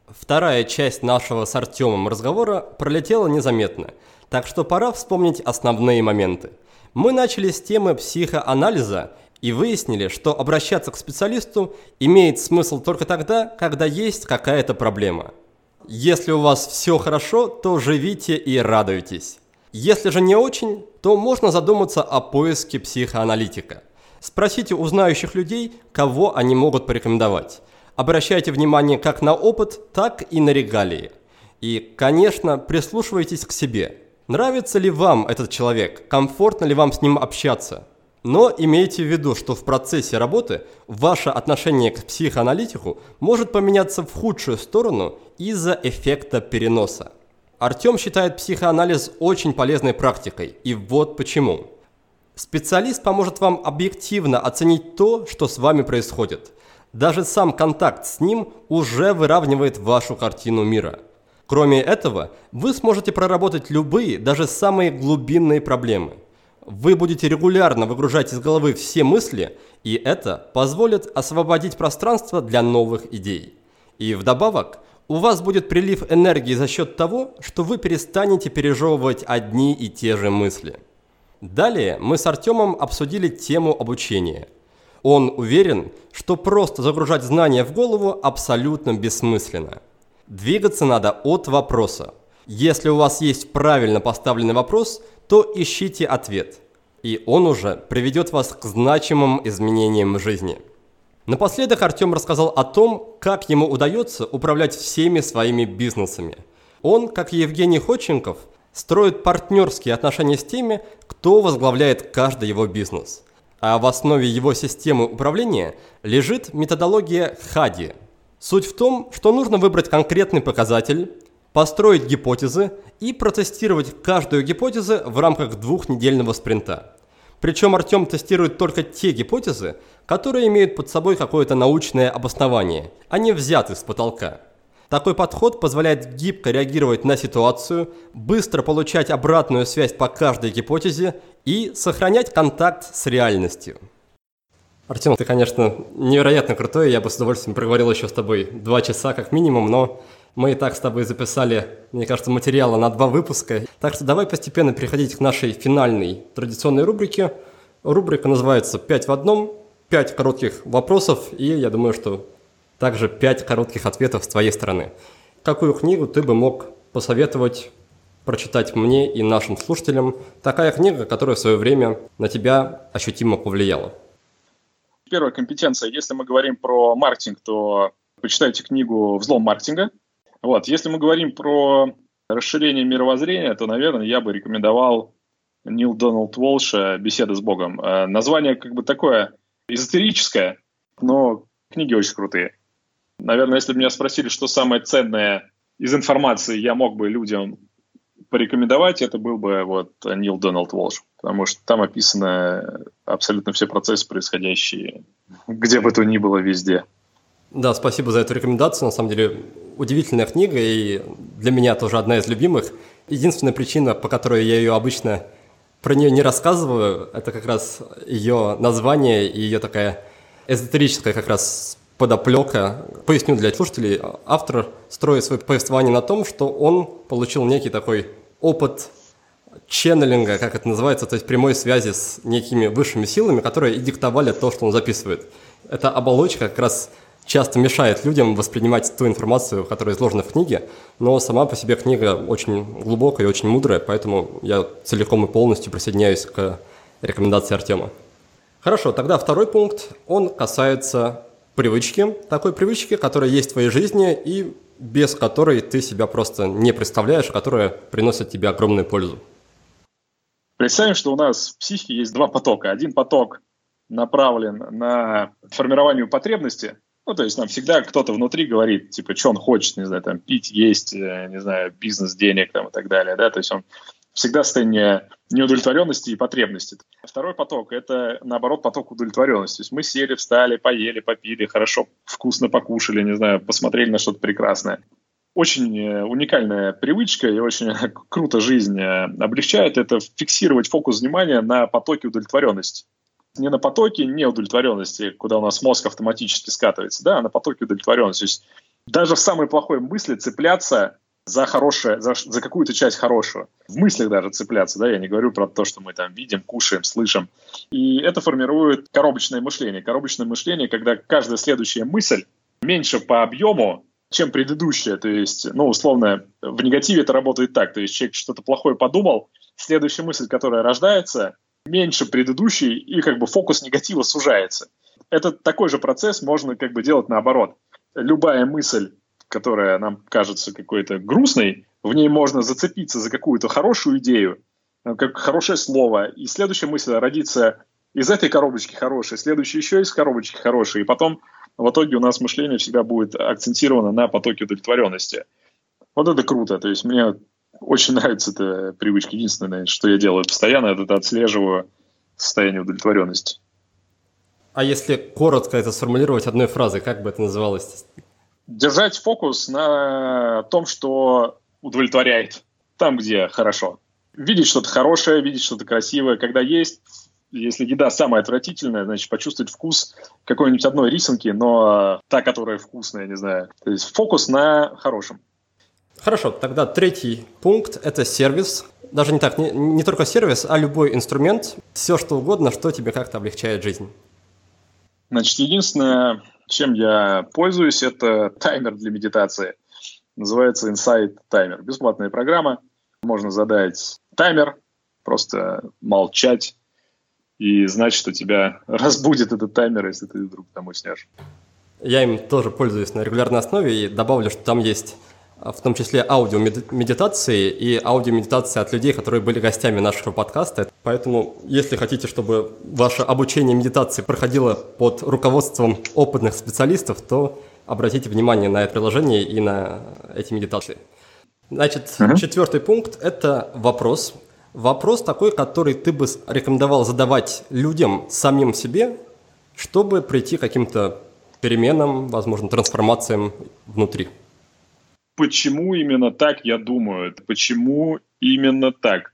Вторая часть нашего с Артемом разговора пролетела незаметно, так что пора вспомнить основные моменты. Мы начали с темы психоанализа и выяснили, что обращаться к специалисту имеет смысл только тогда, когда есть какая-то проблема – если у вас все хорошо, то живите и радуйтесь. Если же не очень, то можно задуматься о поиске психоаналитика. Спросите у знающих людей, кого они могут порекомендовать. Обращайте внимание как на опыт, так и на регалии. И, конечно, прислушивайтесь к себе. Нравится ли вам этот человек? Комфортно ли вам с ним общаться? Но имейте в виду, что в процессе работы ваше отношение к психоаналитику может поменяться в худшую сторону из-за эффекта переноса. Артем считает психоанализ очень полезной практикой, и вот почему. Специалист поможет вам объективно оценить то, что с вами происходит. Даже сам контакт с ним уже выравнивает вашу картину мира. Кроме этого, вы сможете проработать любые, даже самые глубинные проблемы – вы будете регулярно выгружать из головы все мысли, и это позволит освободить пространство для новых идей. И вдобавок, у вас будет прилив энергии за счет того, что вы перестанете пережевывать одни и те же мысли. Далее мы с Артемом обсудили тему обучения. Он уверен, что просто загружать знания в голову абсолютно бессмысленно. Двигаться надо от вопроса. Если у вас есть правильно поставленный вопрос, то ищите ответ. И он уже приведет вас к значимым изменениям в жизни. Напоследок Артем рассказал о том, как ему удается управлять всеми своими бизнесами. Он, как Евгений Ходченков, строит партнерские отношения с теми, кто возглавляет каждый его бизнес. А в основе его системы управления лежит методология ХАДИ. Суть в том, что нужно выбрать конкретный показатель, построить гипотезы и протестировать каждую гипотезу в рамках двухнедельного спринта. Причем Артем тестирует только те гипотезы, которые имеют под собой какое-то научное обоснование, а не взяты с потолка. Такой подход позволяет гибко реагировать на ситуацию, быстро получать обратную связь по каждой гипотезе и сохранять контакт с реальностью. Артем, ты, конечно, невероятно крутой, я бы с удовольствием проговорил еще с тобой два часа как минимум, но мы и так с тобой записали, мне кажется, материала на два выпуска. Так что давай постепенно переходить к нашей финальной традиционной рубрике. Рубрика называется «Пять в одном», пять коротких вопросов, и я думаю, что также пять коротких ответов с твоей стороны. Какую книгу ты бы мог посоветовать прочитать мне и нашим слушателям? Такая книга, которая в свое время на тебя ощутимо повлияла. Первая компетенция. Если мы говорим про маркетинг, то почитайте книгу «Взлом маркетинга». Вот. Если мы говорим про расширение мировоззрения, то, наверное, я бы рекомендовал Нил Доналд Уолша «Беседа с Богом». Э, название как бы такое эзотерическое, но книги очень крутые. Наверное, если бы меня спросили, что самое ценное из информации я мог бы людям порекомендовать, это был бы вот Нил Дональд Волш, потому что там описаны абсолютно все процессы, происходящие где бы то ни было везде. Да, спасибо за эту рекомендацию. На самом деле, удивительная книга и для меня тоже одна из любимых. Единственная причина, по которой я ее обычно про нее не рассказываю, это как раз ее название и ее такая эзотерическая как раз подоплека. Поясню для слушателей, автор строит свое повествование на том, что он получил некий такой опыт ченнелинга, как это называется, то есть прямой связи с некими высшими силами, которые и диктовали то, что он записывает. Эта оболочка как раз часто мешает людям воспринимать ту информацию, которая изложена в книге, но сама по себе книга очень глубокая и очень мудрая, поэтому я целиком и полностью присоединяюсь к рекомендации Артема. Хорошо, тогда второй пункт, он касается привычки, такой привычки, которая есть в твоей жизни и без которой ты себя просто не представляешь, которая приносит тебе огромную пользу. Представим, что у нас в психике есть два потока. Один поток направлен на формирование потребности, ну, то есть нам всегда кто-то внутри говорит, типа, что он хочет, не знаю, там, пить, есть, э, не знаю, бизнес, денег там и так далее, да, то есть он всегда в состоянии неудовлетворенности и потребности. Второй поток – это, наоборот, поток удовлетворенности. То есть мы сели, встали, поели, попили, хорошо, вкусно покушали, не знаю, посмотрели на что-то прекрасное. Очень э, уникальная привычка и очень <laughs> круто жизнь э, облегчает – это фиксировать фокус внимания на потоке удовлетворенности не на потоке неудовлетворенности, куда у нас мозг автоматически скатывается, да, а на потоке удовлетворенности. То есть даже в самой плохой мысли цепляться за хорошее, за, за какую-то часть хорошего. В мыслях даже цепляться, да, я не говорю про то, что мы там видим, кушаем, слышим. И это формирует коробочное мышление. Коробочное мышление, когда каждая следующая мысль меньше по объему, чем предыдущая. То есть, ну, условно, в негативе это работает так. То есть человек что-то плохое подумал, следующая мысль, которая рождается, меньше предыдущей, и как бы фокус негатива сужается. Это такой же процесс можно как бы делать наоборот. Любая мысль, которая нам кажется какой-то грустной, в ней можно зацепиться за какую-то хорошую идею, э, как хорошее слово, и следующая мысль родится из этой коробочки хорошей, следующая еще из коробочки хорошей, и потом в итоге у нас мышление всегда будет акцентировано на потоке удовлетворенности. Вот это круто. То есть мне очень нравится эта привычка. Единственное, что я делаю постоянно, это отслеживаю состояние удовлетворенности. А если коротко это сформулировать одной фразой, как бы это называлось? Держать фокус на том, что удовлетворяет, там, где хорошо. Видеть что-то хорошее, видеть что-то красивое. Когда есть, если еда самая отвратительная, значит, почувствовать вкус какой-нибудь одной рисунки, но та, которая вкусная, не знаю. То есть фокус на хорошем. Хорошо, тогда третий пункт – это сервис. Даже не так, не, не только сервис, а любой инструмент, все что угодно, что тебе как-то облегчает жизнь. Значит, единственное, чем я пользуюсь, это таймер для медитации. Называется Insight Timer. Бесплатная программа. Можно задать таймер, просто молчать и знать, что тебя <laughs> разбудит этот таймер, если ты вдруг там уснешь. Я им тоже пользуюсь на регулярной основе и добавлю, что там есть в том числе аудиомедитации и аудиомедитации от людей, которые были гостями нашего подкаста. Поэтому, если хотите, чтобы ваше обучение медитации проходило под руководством опытных специалистов, то обратите внимание на это приложение и на эти медитации. Значит, uh-huh. четвертый пункт – это вопрос. Вопрос такой, который ты бы рекомендовал задавать людям, самим себе, чтобы прийти к каким-то переменам, возможно, трансформациям внутри почему именно так я думаю, почему именно так.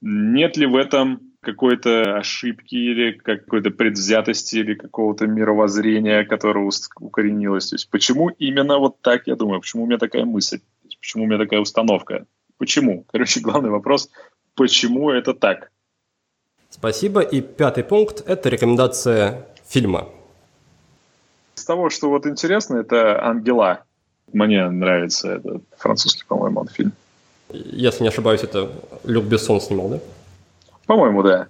Нет ли в этом какой-то ошибки или какой-то предвзятости или какого-то мировоззрения, которое укоренилось. То есть почему именно вот так я думаю, почему у меня такая мысль, почему у меня такая установка, почему? <laughs> Короче, главный вопрос, почему это так? Спасибо. И пятый пункт – это рекомендация фильма. С того, что вот интересно, это «Ангела». Мне нравится этот французский, по-моему, он фильм. Если не ошибаюсь, это Люк Бессон снимал, да? По-моему, да.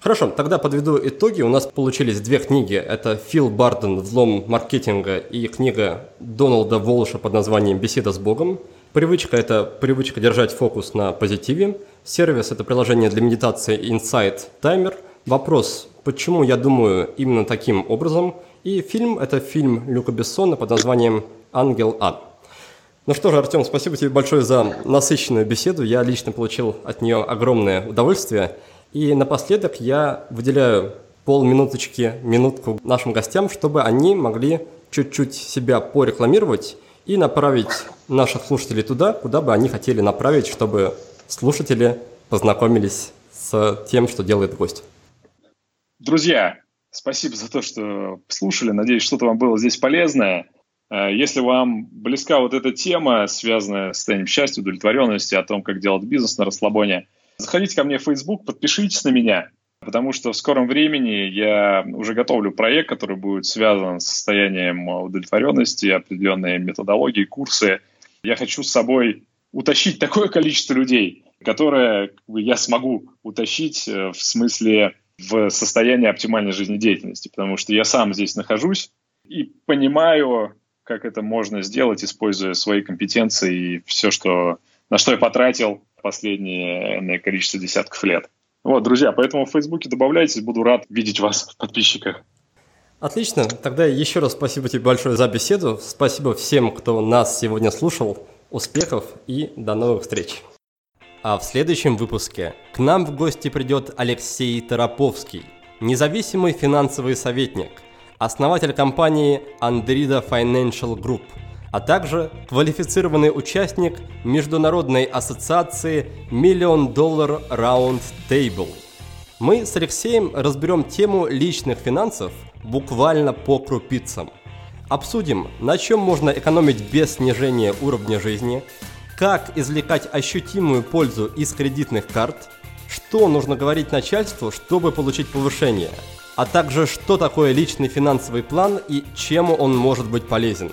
Хорошо, тогда подведу итоги. У нас получились две книги. Это Фил Барден «Взлом маркетинга» и книга Дональда Волша под названием «Беседа с Богом». Привычка – это привычка держать фокус на позитиве. Сервис – это приложение для медитации Insight Timer. Вопрос – почему я думаю именно таким образом? И фильм – это фильм Люка Бессона под названием Ангел А. Ну что же, Артем, спасибо тебе большое за насыщенную беседу. Я лично получил от нее огромное удовольствие. И напоследок я выделяю полминуточки, минутку нашим гостям, чтобы они могли чуть-чуть себя порекламировать и направить наших слушателей туда, куда бы они хотели направить, чтобы слушатели познакомились с тем, что делает гость. Друзья, спасибо за то, что слушали. Надеюсь, что-то вам было здесь полезное. Э, если вам близка вот эта тема, связанная с состоянием счастья, удовлетворенности, о том, как делать бизнес на расслабоне, заходите ко мне в Facebook, подпишитесь на меня, потому что в скором времени я уже готовлю проект, который будет связан с состоянием удовлетворенности, определенные методологии, курсы. Я хочу с собой утащить такое количество людей, которое я смогу утащить э, в смысле в состояние оптимальной жизнедеятельности, потому что я сам здесь нахожусь и понимаю, как это можно сделать, используя свои компетенции и все, что, на что я потратил последнее количество десятков лет. Вот, друзья, поэтому в Фейсбуке добавляйтесь, буду рад видеть вас в подписчиках. Отлично. Тогда еще раз спасибо тебе большое за беседу. Спасибо всем, кто нас сегодня слушал. Успехов и до новых встреч. А в следующем выпуске к нам в гости придет Алексей Тороповский, независимый финансовый советник – основатель компании Andrida Financial Group, а также квалифицированный участник Международной ассоциации Million Dollar Round Table. Мы с Алексеем разберем тему личных финансов буквально по крупицам. Обсудим, на чем можно экономить без снижения уровня жизни, как извлекать ощутимую пользу из кредитных карт, что нужно говорить начальству, чтобы получить повышение – а также что такое личный финансовый план и чем он может быть полезен.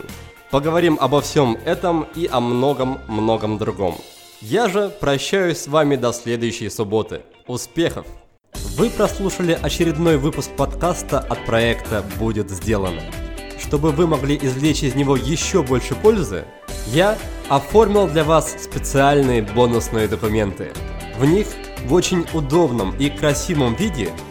Поговорим обо всем этом и о многом-многом другом. Я же прощаюсь с вами до следующей субботы. Успехов! Вы прослушали очередной выпуск подкаста от проекта «Будет сделано». Чтобы вы могли извлечь из него еще больше пользы, я оформил для вас специальные бонусные документы. В них в очень удобном и красивом виде –